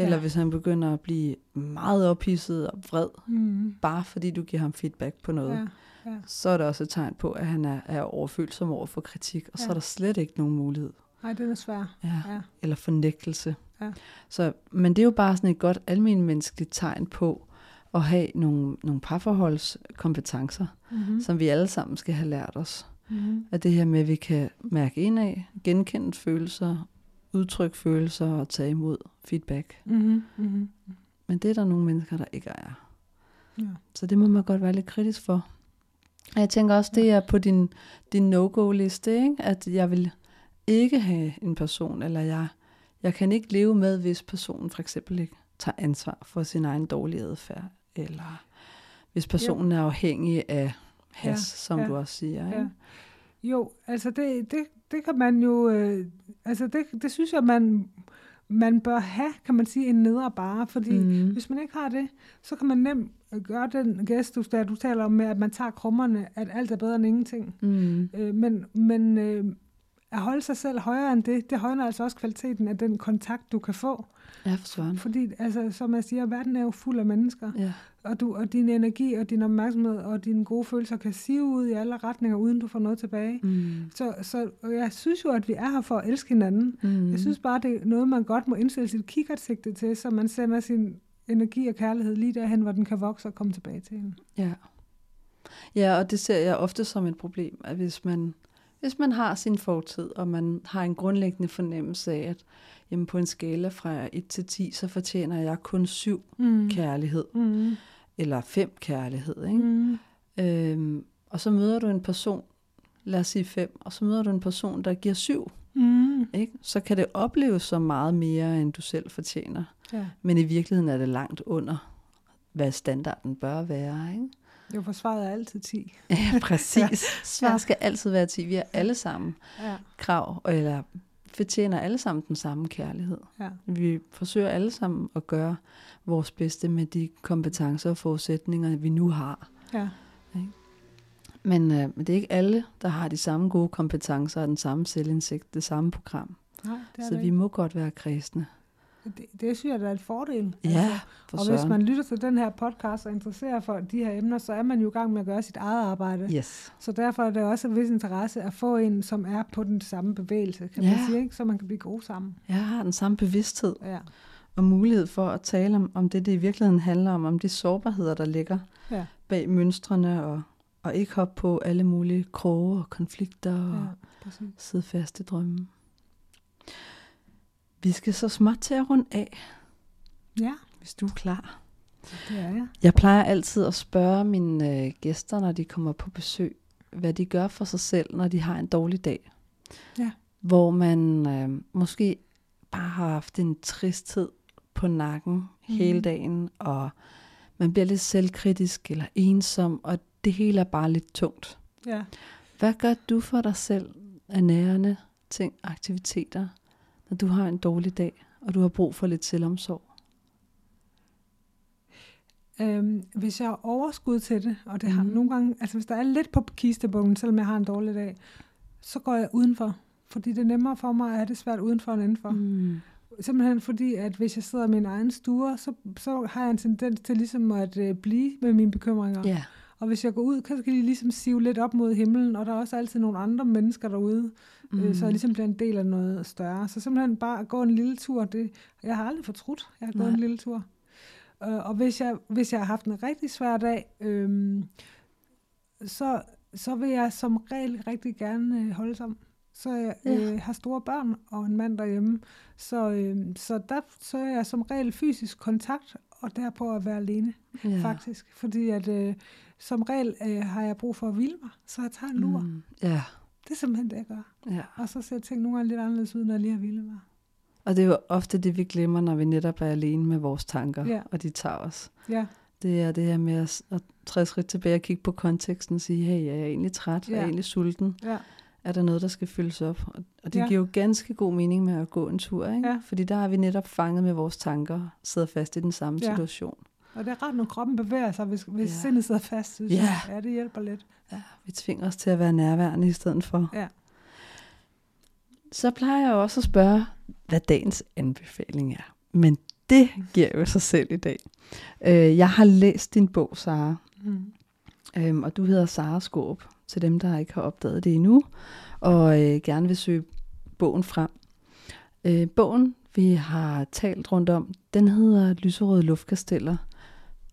[SPEAKER 1] Eller ja. hvis han begynder at blive meget ophidset og vred, mm. bare fordi du giver ham feedback på noget, ja. Ja. så er det også et tegn på, at han er, er overfølsom over for kritik, og ja. så er der slet ikke nogen mulighed.
[SPEAKER 2] Nej, det er svær.
[SPEAKER 1] Ja. ja. Eller fornægtelse. Ja. Så, men det er jo bare sådan et godt almindeligt tegn på at have nogle, nogle parforholdskompetencer, mm-hmm. som vi alle sammen skal have lært os. Mm-hmm. At det her med, at vi kan mærke ind af, genkende følelser udtrykke følelser og tage imod feedback. Mm-hmm. Mm-hmm. Men det er der nogle mennesker, der ikke er. Ja. Så det må man godt være lidt kritisk for. Og jeg tænker også, det er på din, din no-go-liste, ikke? at jeg vil ikke have en person, eller jeg, jeg kan ikke leve med, hvis personen for eksempel ikke tager ansvar for sin egen dårlige adfærd, eller hvis personen ja. er afhængig af has, ja. som ja. du også siger. Ikke? Ja.
[SPEAKER 2] Jo, altså det, det, det kan man jo, øh, altså det, det synes jeg, man, man bør have, kan man sige, en nedre bare, fordi mm. hvis man ikke har det, så kan man nemt gøre den gestus, der du taler om med, at man tager krummerne, at alt er bedre end ingenting. Mm. Øh, men men øh, at holde sig selv højere end det, det højner altså også kvaliteten af den kontakt, du kan få.
[SPEAKER 1] Ja, for
[SPEAKER 2] Fordi, altså, som jeg siger, verden er jo fuld af mennesker. Ja. Og, du, og din energi og din opmærksomhed og dine gode følelser kan sive ud i alle retninger, uden du får noget tilbage. Mm. Så, så jeg synes jo, at vi er her for at elske hinanden. Mm. Jeg synes bare, det er noget, man godt må indstille sit kikkertsigte til, så man sender sin energi og kærlighed lige derhen, hvor den kan vokse og komme tilbage til hende.
[SPEAKER 1] Ja. Ja, og det ser jeg ofte som et problem, at hvis man, hvis man har sin fortid, og man har en grundlæggende fornemmelse af, at jamen på en skala fra 1 til 10, så fortjener jeg kun 7 mm. kærlighed, mm. eller 5 kærlighed. Ikke? Mm. Øhm, og så møder du en person, lad os sige 5, og så møder du en person, der giver 7. Mm. Ikke? Så kan det opleves som meget mere, end du selv fortjener. Ja. Men i virkeligheden er det langt under, hvad standarden bør være. Ikke?
[SPEAKER 2] Jo, for svaret er altid 10.
[SPEAKER 1] Ja, præcis. ja. Svaret skal altid være 10. Vi har alle sammen ja. krav, eller fortjener alle sammen den samme kærlighed. Ja. Vi forsøger alle sammen at gøre vores bedste med de kompetencer og forudsætninger, vi nu har. Ja. Men, øh, det er ikke alle, der har de samme gode kompetencer og den samme selvindsigt, det samme program. Nej, det er Så det vi må godt være kristne.
[SPEAKER 2] Det, det synes jeg, der er et fordel.
[SPEAKER 1] Ja, altså.
[SPEAKER 2] for Og hvis man lytter til den her podcast og interesserer for de her emner, så er man jo i gang med at gøre sit eget arbejde.
[SPEAKER 1] Yes.
[SPEAKER 2] Så derfor er det også en vis interesse at få en, som er på den samme bevægelse, kan ja. man sige, ikke? så man kan blive god sammen.
[SPEAKER 1] Ja, har den samme bevidsthed. Ja. Og mulighed for at tale om, om det, det i virkeligheden handler om, om de sårbarheder, der ligger ja. bag mønstrene og og ikke hoppe på alle mulige kroge og konflikter og ja, sidde fast i drømmen. Vi skal så småt til at runde af.
[SPEAKER 2] Ja.
[SPEAKER 1] Hvis du er klar.
[SPEAKER 2] Det er jeg.
[SPEAKER 1] Jeg plejer altid at spørge mine øh, gæster, når de kommer på besøg, hvad de gør for sig selv, når de har en dårlig dag.
[SPEAKER 2] Ja.
[SPEAKER 1] Hvor man øh, måske bare har haft en tristhed på nakken mm. hele dagen, og man bliver lidt selvkritisk eller ensom, og det hele er bare lidt tungt.
[SPEAKER 2] Ja.
[SPEAKER 1] Hvad gør du for dig selv af nærende ting, aktiviteter, når du har en dårlig dag, og du har brug for lidt selvomsorg?
[SPEAKER 2] Øhm, hvis jeg har overskud til det, og det mm. har mhm. nogle gange, altså hvis der er lidt på kistebunden, selvom jeg har en dårlig dag, så går jeg udenfor. Fordi det er nemmere for mig at have det svært udenfor end indenfor. Mm. Simpelthen fordi, at hvis jeg sidder i min egen stue, så, så har jeg en tendens til ligesom at øh, blive med mine bekymringer.
[SPEAKER 1] Yeah.
[SPEAKER 2] Og hvis jeg går ud, så kan de ligesom sive lidt op mod himlen, og der er også altid nogle andre mennesker derude, mm. øh, så jeg ligesom bliver en del af noget større. Så simpelthen bare at gå en lille tur, det, jeg har aldrig fortrudt, jeg har Nej. gået en lille tur. Øh, og hvis jeg, hvis jeg har haft en rigtig svær dag, øh, så, så vil jeg som regel rigtig gerne øh, holde sammen. Så jeg ja. øh, har store børn og en mand derhjemme. Så, øh, så der så er jeg som regel fysisk kontakt, og derpå at være alene, ja. faktisk. Fordi at øh, som regel øh, har jeg brug for at hvile mig, så jeg tager en lur. Mm,
[SPEAKER 1] ja.
[SPEAKER 2] Det er simpelthen det, jeg gør.
[SPEAKER 1] Ja.
[SPEAKER 2] Og så ser ting nogle gange lidt anderledes ud, når jeg lige har hvilet mig.
[SPEAKER 1] Og det er jo ofte det, vi glemmer, når vi netop er alene med vores tanker,
[SPEAKER 2] ja.
[SPEAKER 1] og de tager os.
[SPEAKER 2] Ja.
[SPEAKER 1] Det er det her med at, at træde skridt tilbage og kigge på konteksten og sige, hey, er jeg egentlig træt? Ja. Er jeg egentlig sulten?
[SPEAKER 2] Ja.
[SPEAKER 1] Er der noget, der skal fyldes op? Og det ja. giver jo ganske god mening med at gå en tur, ikke?
[SPEAKER 2] Ja.
[SPEAKER 1] Fordi der har vi netop fanget med vores tanker, sidder fast i den samme ja. situation.
[SPEAKER 2] Og det er ret, når kroppen bevæger sig, hvis, hvis ja. sindet sidder fast. Synes
[SPEAKER 1] ja.
[SPEAKER 2] Jeg. ja, det hjælper lidt.
[SPEAKER 1] Ja, vi tvinger os til at være nærværende i stedet for.
[SPEAKER 2] Ja.
[SPEAKER 1] Så plejer jeg også at spørge, hvad dagens anbefaling er. Men det giver jo sig selv i dag. Øh, jeg har læst din bog, Sara. Mm. Øhm, og du hedder Sara Skåb, til dem, der ikke har opdaget det endnu, og øh, gerne vil søge bogen frem. Øh, bogen, vi har talt rundt om, den hedder Lyserøde Luftkasteller,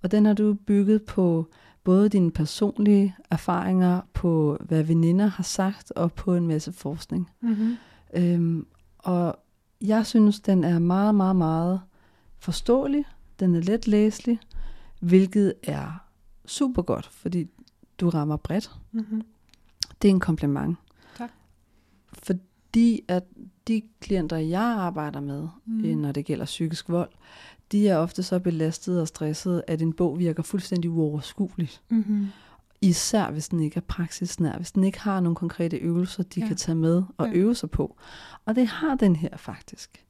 [SPEAKER 1] og den har du bygget på både dine personlige erfaringer, på hvad veninder har sagt, og på en masse forskning.
[SPEAKER 2] Mm-hmm.
[SPEAKER 1] Øhm, og jeg synes, den er meget, meget, meget forståelig. Den er let læselig, hvilket er super godt, fordi du rammer bredt.
[SPEAKER 2] Mm-hmm.
[SPEAKER 1] Det er en kompliment.
[SPEAKER 2] Tak.
[SPEAKER 1] Fordi at de klienter, jeg arbejder med, mm. når det gælder psykisk vold, de er ofte så belastet og stresset, at en bog virker fuldstændig uoverskueligt.
[SPEAKER 2] Mm-hmm.
[SPEAKER 1] Især hvis den ikke er praksisnær, hvis den ikke har nogle konkrete øvelser, de ja. kan tage med og ja. øve sig på. Og det har den her faktisk.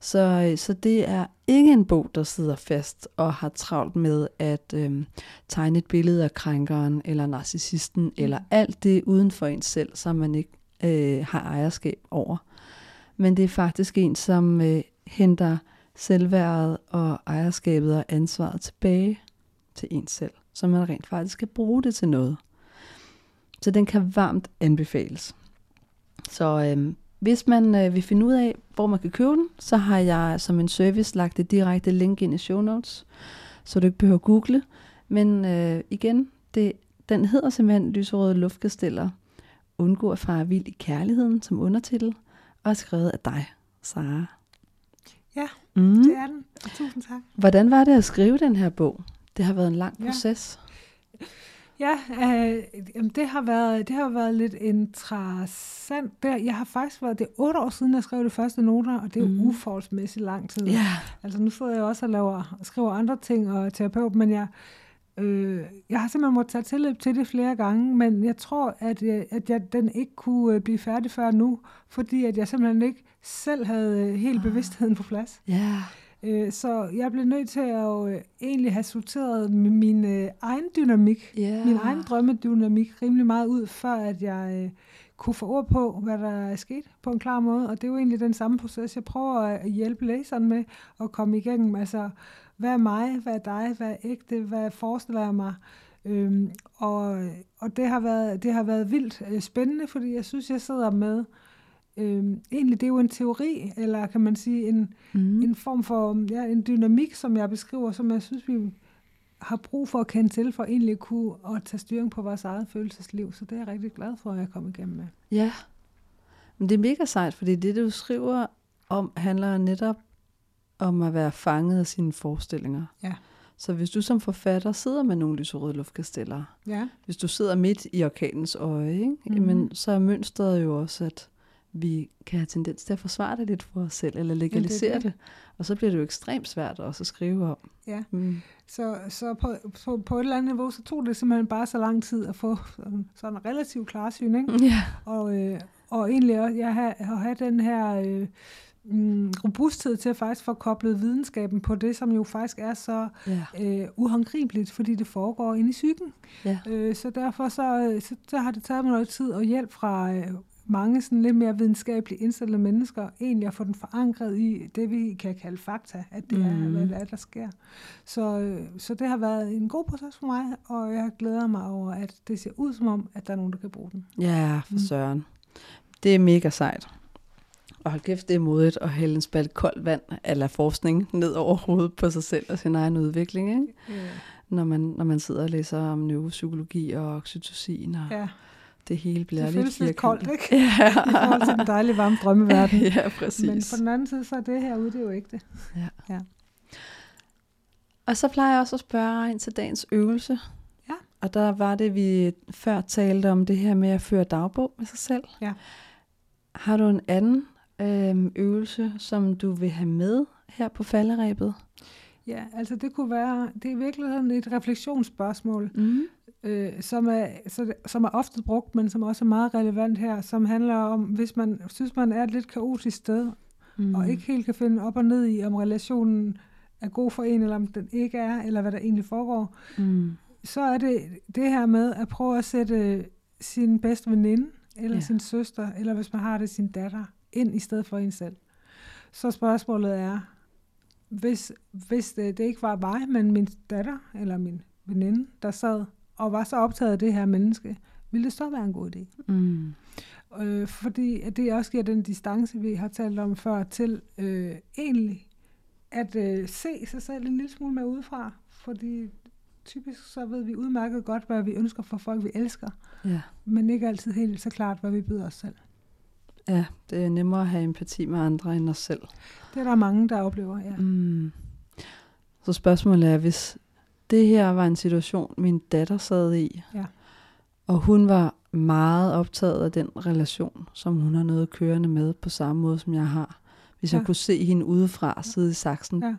[SPEAKER 1] Så, så det er ikke en bog, der sidder fast og har travlt med at øhm, tegne et billede af krænkeren eller narcissisten, mm. eller alt det uden for en selv, som man ikke øh, har ejerskab over. Men det er faktisk en, som øh, henter selvværdet og ejerskabet og ansvaret tilbage til en selv, så man rent faktisk skal bruge det til noget. Så den kan varmt anbefales. Så øhm, hvis man øh, vil finde ud af, hvor man kan købe den, så har jeg som en service lagt det direkte link ind i show notes, så du ikke behøver at google. Men øh, igen, det, den hedder simpelthen Lyserøde Luftkasteller. Undgå at fare vild i kærligheden som undertitel, og er skrevet af dig, Sara.
[SPEAKER 2] Ja, mm. det er den. Og tusind tak.
[SPEAKER 1] Hvordan var det at skrive den her bog? Det har været en lang proces.
[SPEAKER 2] Ja, øh, jamen det, har været, det har været lidt interessant. Der, jeg har faktisk været, det er otte år siden, jeg skrev de første noter, og det er mm. uforholdsmæssigt lang tid.
[SPEAKER 1] Ja.
[SPEAKER 2] Altså nu sidder jeg også og laver, og skriver andre ting og terapeut, men jeg, øh, jeg har simpelthen måttet tage tilløb til det flere gange, men jeg tror, at, jeg, at jeg, den ikke kunne øh, blive færdig før nu, fordi at jeg simpelthen ikke selv havde øh, helt ah. bevidstheden på plads.
[SPEAKER 1] Ja. Yeah.
[SPEAKER 2] Øh, så jeg blev nødt til at øh, egentlig have sorteret min øh, egen dynamik, yeah. min egen drømmedynamik rimelig meget ud, før at jeg kunne få ord på, hvad der er sket på en klar måde. Og det er jo egentlig den samme proces, jeg prøver at hjælpe læseren med at komme igennem. Altså, hvad er mig, hvad er dig, hvad er ægte, hvad forestiller jeg mig? Øhm, og og det, har været, det har været vildt spændende, fordi jeg synes, jeg sidder med øh, egentlig det er jo en teori, eller kan man sige en, mm. en form for ja, en dynamik, som jeg beskriver, som jeg synes, vi har brug for at kende til, for egentlig at kunne at tage styring på vores eget følelsesliv. Så det er jeg rigtig glad for, at jeg kom igennem med.
[SPEAKER 1] Ja, men det er mega sejt, fordi det, du skriver om, handler netop om at være fanget af sine forestillinger.
[SPEAKER 2] Ja.
[SPEAKER 1] Så hvis du som forfatter sidder med nogle lyserøde luftkasteller,
[SPEAKER 2] ja.
[SPEAKER 1] hvis du sidder midt i orkanens øje, ikke? Mm-hmm. Jamen, så er mønstret jo også, at vi kan have tendens til at forsvare det lidt for os selv, eller legalisere det, det. det. Og så bliver det jo ekstremt svært også at skrive om.
[SPEAKER 2] Ja, mm. så, så på, på, på et eller andet niveau, så tog det simpelthen bare så lang tid at få sådan, sådan en relativt klarsyn, ikke?
[SPEAKER 1] Ja.
[SPEAKER 2] Og, øh, og egentlig også, jeg har, har have den her øh, mm, robusthed til at faktisk få koblet videnskaben på det, som jo faktisk er så ja. øh, uhåndgribeligt, fordi det foregår inde i psyken.
[SPEAKER 1] Ja.
[SPEAKER 2] Øh, så derfor så, så, så har det taget mig noget tid og hjælp fra øh, mange sådan lidt mere videnskabeligt indstillede mennesker egentlig at få den forankret i det, vi kan kalde fakta, at det mm. er, hvad det er, der sker. Så, så det har været en god proces for mig, og jeg glæder mig over, at det ser ud som om, at der er nogen, der kan bruge den.
[SPEAKER 1] Ja, for mm. søren. Det er mega sejt. Og hold kæft, det er modigt at hælde en spalt koldt vand eller forskning ned over hovedet på sig selv og sin egen udvikling, ikke? Yeah. Når, man, når man sidder og læser om neuropsykologi og oxytocin og
[SPEAKER 2] ja
[SPEAKER 1] det hele bliver
[SPEAKER 2] det
[SPEAKER 1] lidt
[SPEAKER 2] føles lidt koldt, ikke?
[SPEAKER 1] Ja.
[SPEAKER 2] I forhold til den dejlige varme drømmeverden.
[SPEAKER 1] ja, præcis.
[SPEAKER 2] Men på den anden side, så er det herude, det er jo ikke det.
[SPEAKER 1] Ja.
[SPEAKER 2] ja.
[SPEAKER 1] Og så plejer jeg også at spørge ind til dagens øvelse.
[SPEAKER 2] Ja.
[SPEAKER 1] Og der var det, vi før talte om det her med at føre dagbog med sig selv.
[SPEAKER 2] Ja.
[SPEAKER 1] Har du en anden øh, øvelse, som du vil have med her på falderæbet?
[SPEAKER 2] Ja, altså det kunne være, det er i virkeligheden et refleksionsspørgsmål.
[SPEAKER 1] Mm
[SPEAKER 2] øh, som, er, som er ofte brugt, men som også er meget relevant her, som handler om, hvis man synes, man er et lidt kaotisk sted, mm. og ikke helt kan finde op og ned i, om relationen er god for en, eller om den ikke er, eller hvad der egentlig foregår,
[SPEAKER 1] mm.
[SPEAKER 2] så er det det her med at prøve at sætte sin bedste veninde, eller ja. sin søster, eller hvis man har det, sin datter, ind i stedet for en selv. Så spørgsmålet er, hvis, hvis det, det ikke var mig, men min datter, eller min veninde, der sad og var så optaget af det her menneske, ville det så være en god idé.
[SPEAKER 1] Mm.
[SPEAKER 2] Øh, fordi at det også giver den distance, vi har talt om før, til øh, egentlig at øh, se sig selv en lille smule mere udefra. Fordi typisk så ved vi udmærket godt, hvad vi ønsker for folk, vi elsker.
[SPEAKER 1] Ja.
[SPEAKER 2] Men ikke altid helt så klart, hvad vi byder os selv.
[SPEAKER 1] Ja, det er nemmere at have empati med andre end os selv.
[SPEAKER 2] Det er der mange, der oplever, ja.
[SPEAKER 1] Mm. Så spørgsmålet er, hvis det her var en situation, min datter sad i.
[SPEAKER 2] Ja.
[SPEAKER 1] Og hun var meget optaget af den relation, som hun har noget kørende med, på samme måde som jeg har. Hvis ja. jeg kunne se hende udefra sidde i saksen,
[SPEAKER 2] ja.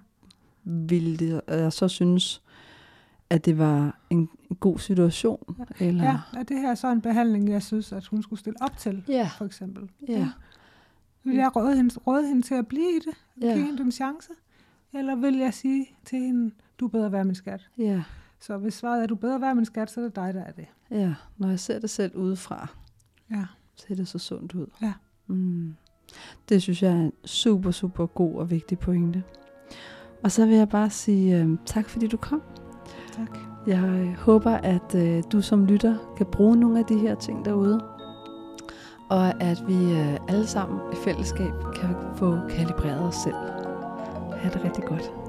[SPEAKER 1] ville det, jeg så synes, at det var en, god situation.
[SPEAKER 2] Ja.
[SPEAKER 1] Eller?
[SPEAKER 2] Ja, er det her så en behandling, jeg synes, at hun skulle stille op til,
[SPEAKER 1] ja.
[SPEAKER 2] for eksempel?
[SPEAKER 1] Ja. ja.
[SPEAKER 2] Vil jeg råde hende, råde hende til at blive i det?
[SPEAKER 1] Ja.
[SPEAKER 2] Give hende en chance? Eller vil jeg sige til hende, du er bedre være min skat.
[SPEAKER 1] Ja.
[SPEAKER 2] Så hvis svaret er, du er bedre være min skat, så er det dig, der er det.
[SPEAKER 1] Ja, når jeg ser det selv udefra,
[SPEAKER 2] ja.
[SPEAKER 1] ser det så sundt ud.
[SPEAKER 2] Ja.
[SPEAKER 1] Mm. Det synes jeg er en super, super god og vigtig pointe. Og så vil jeg bare sige øh, tak, fordi du kom.
[SPEAKER 2] Tak.
[SPEAKER 1] Jeg øh, håber, at øh, du som lytter kan bruge nogle af de her ting derude. og at vi øh, alle sammen i fællesskab kan få kalibreret os selv. Ha' det rigtig godt.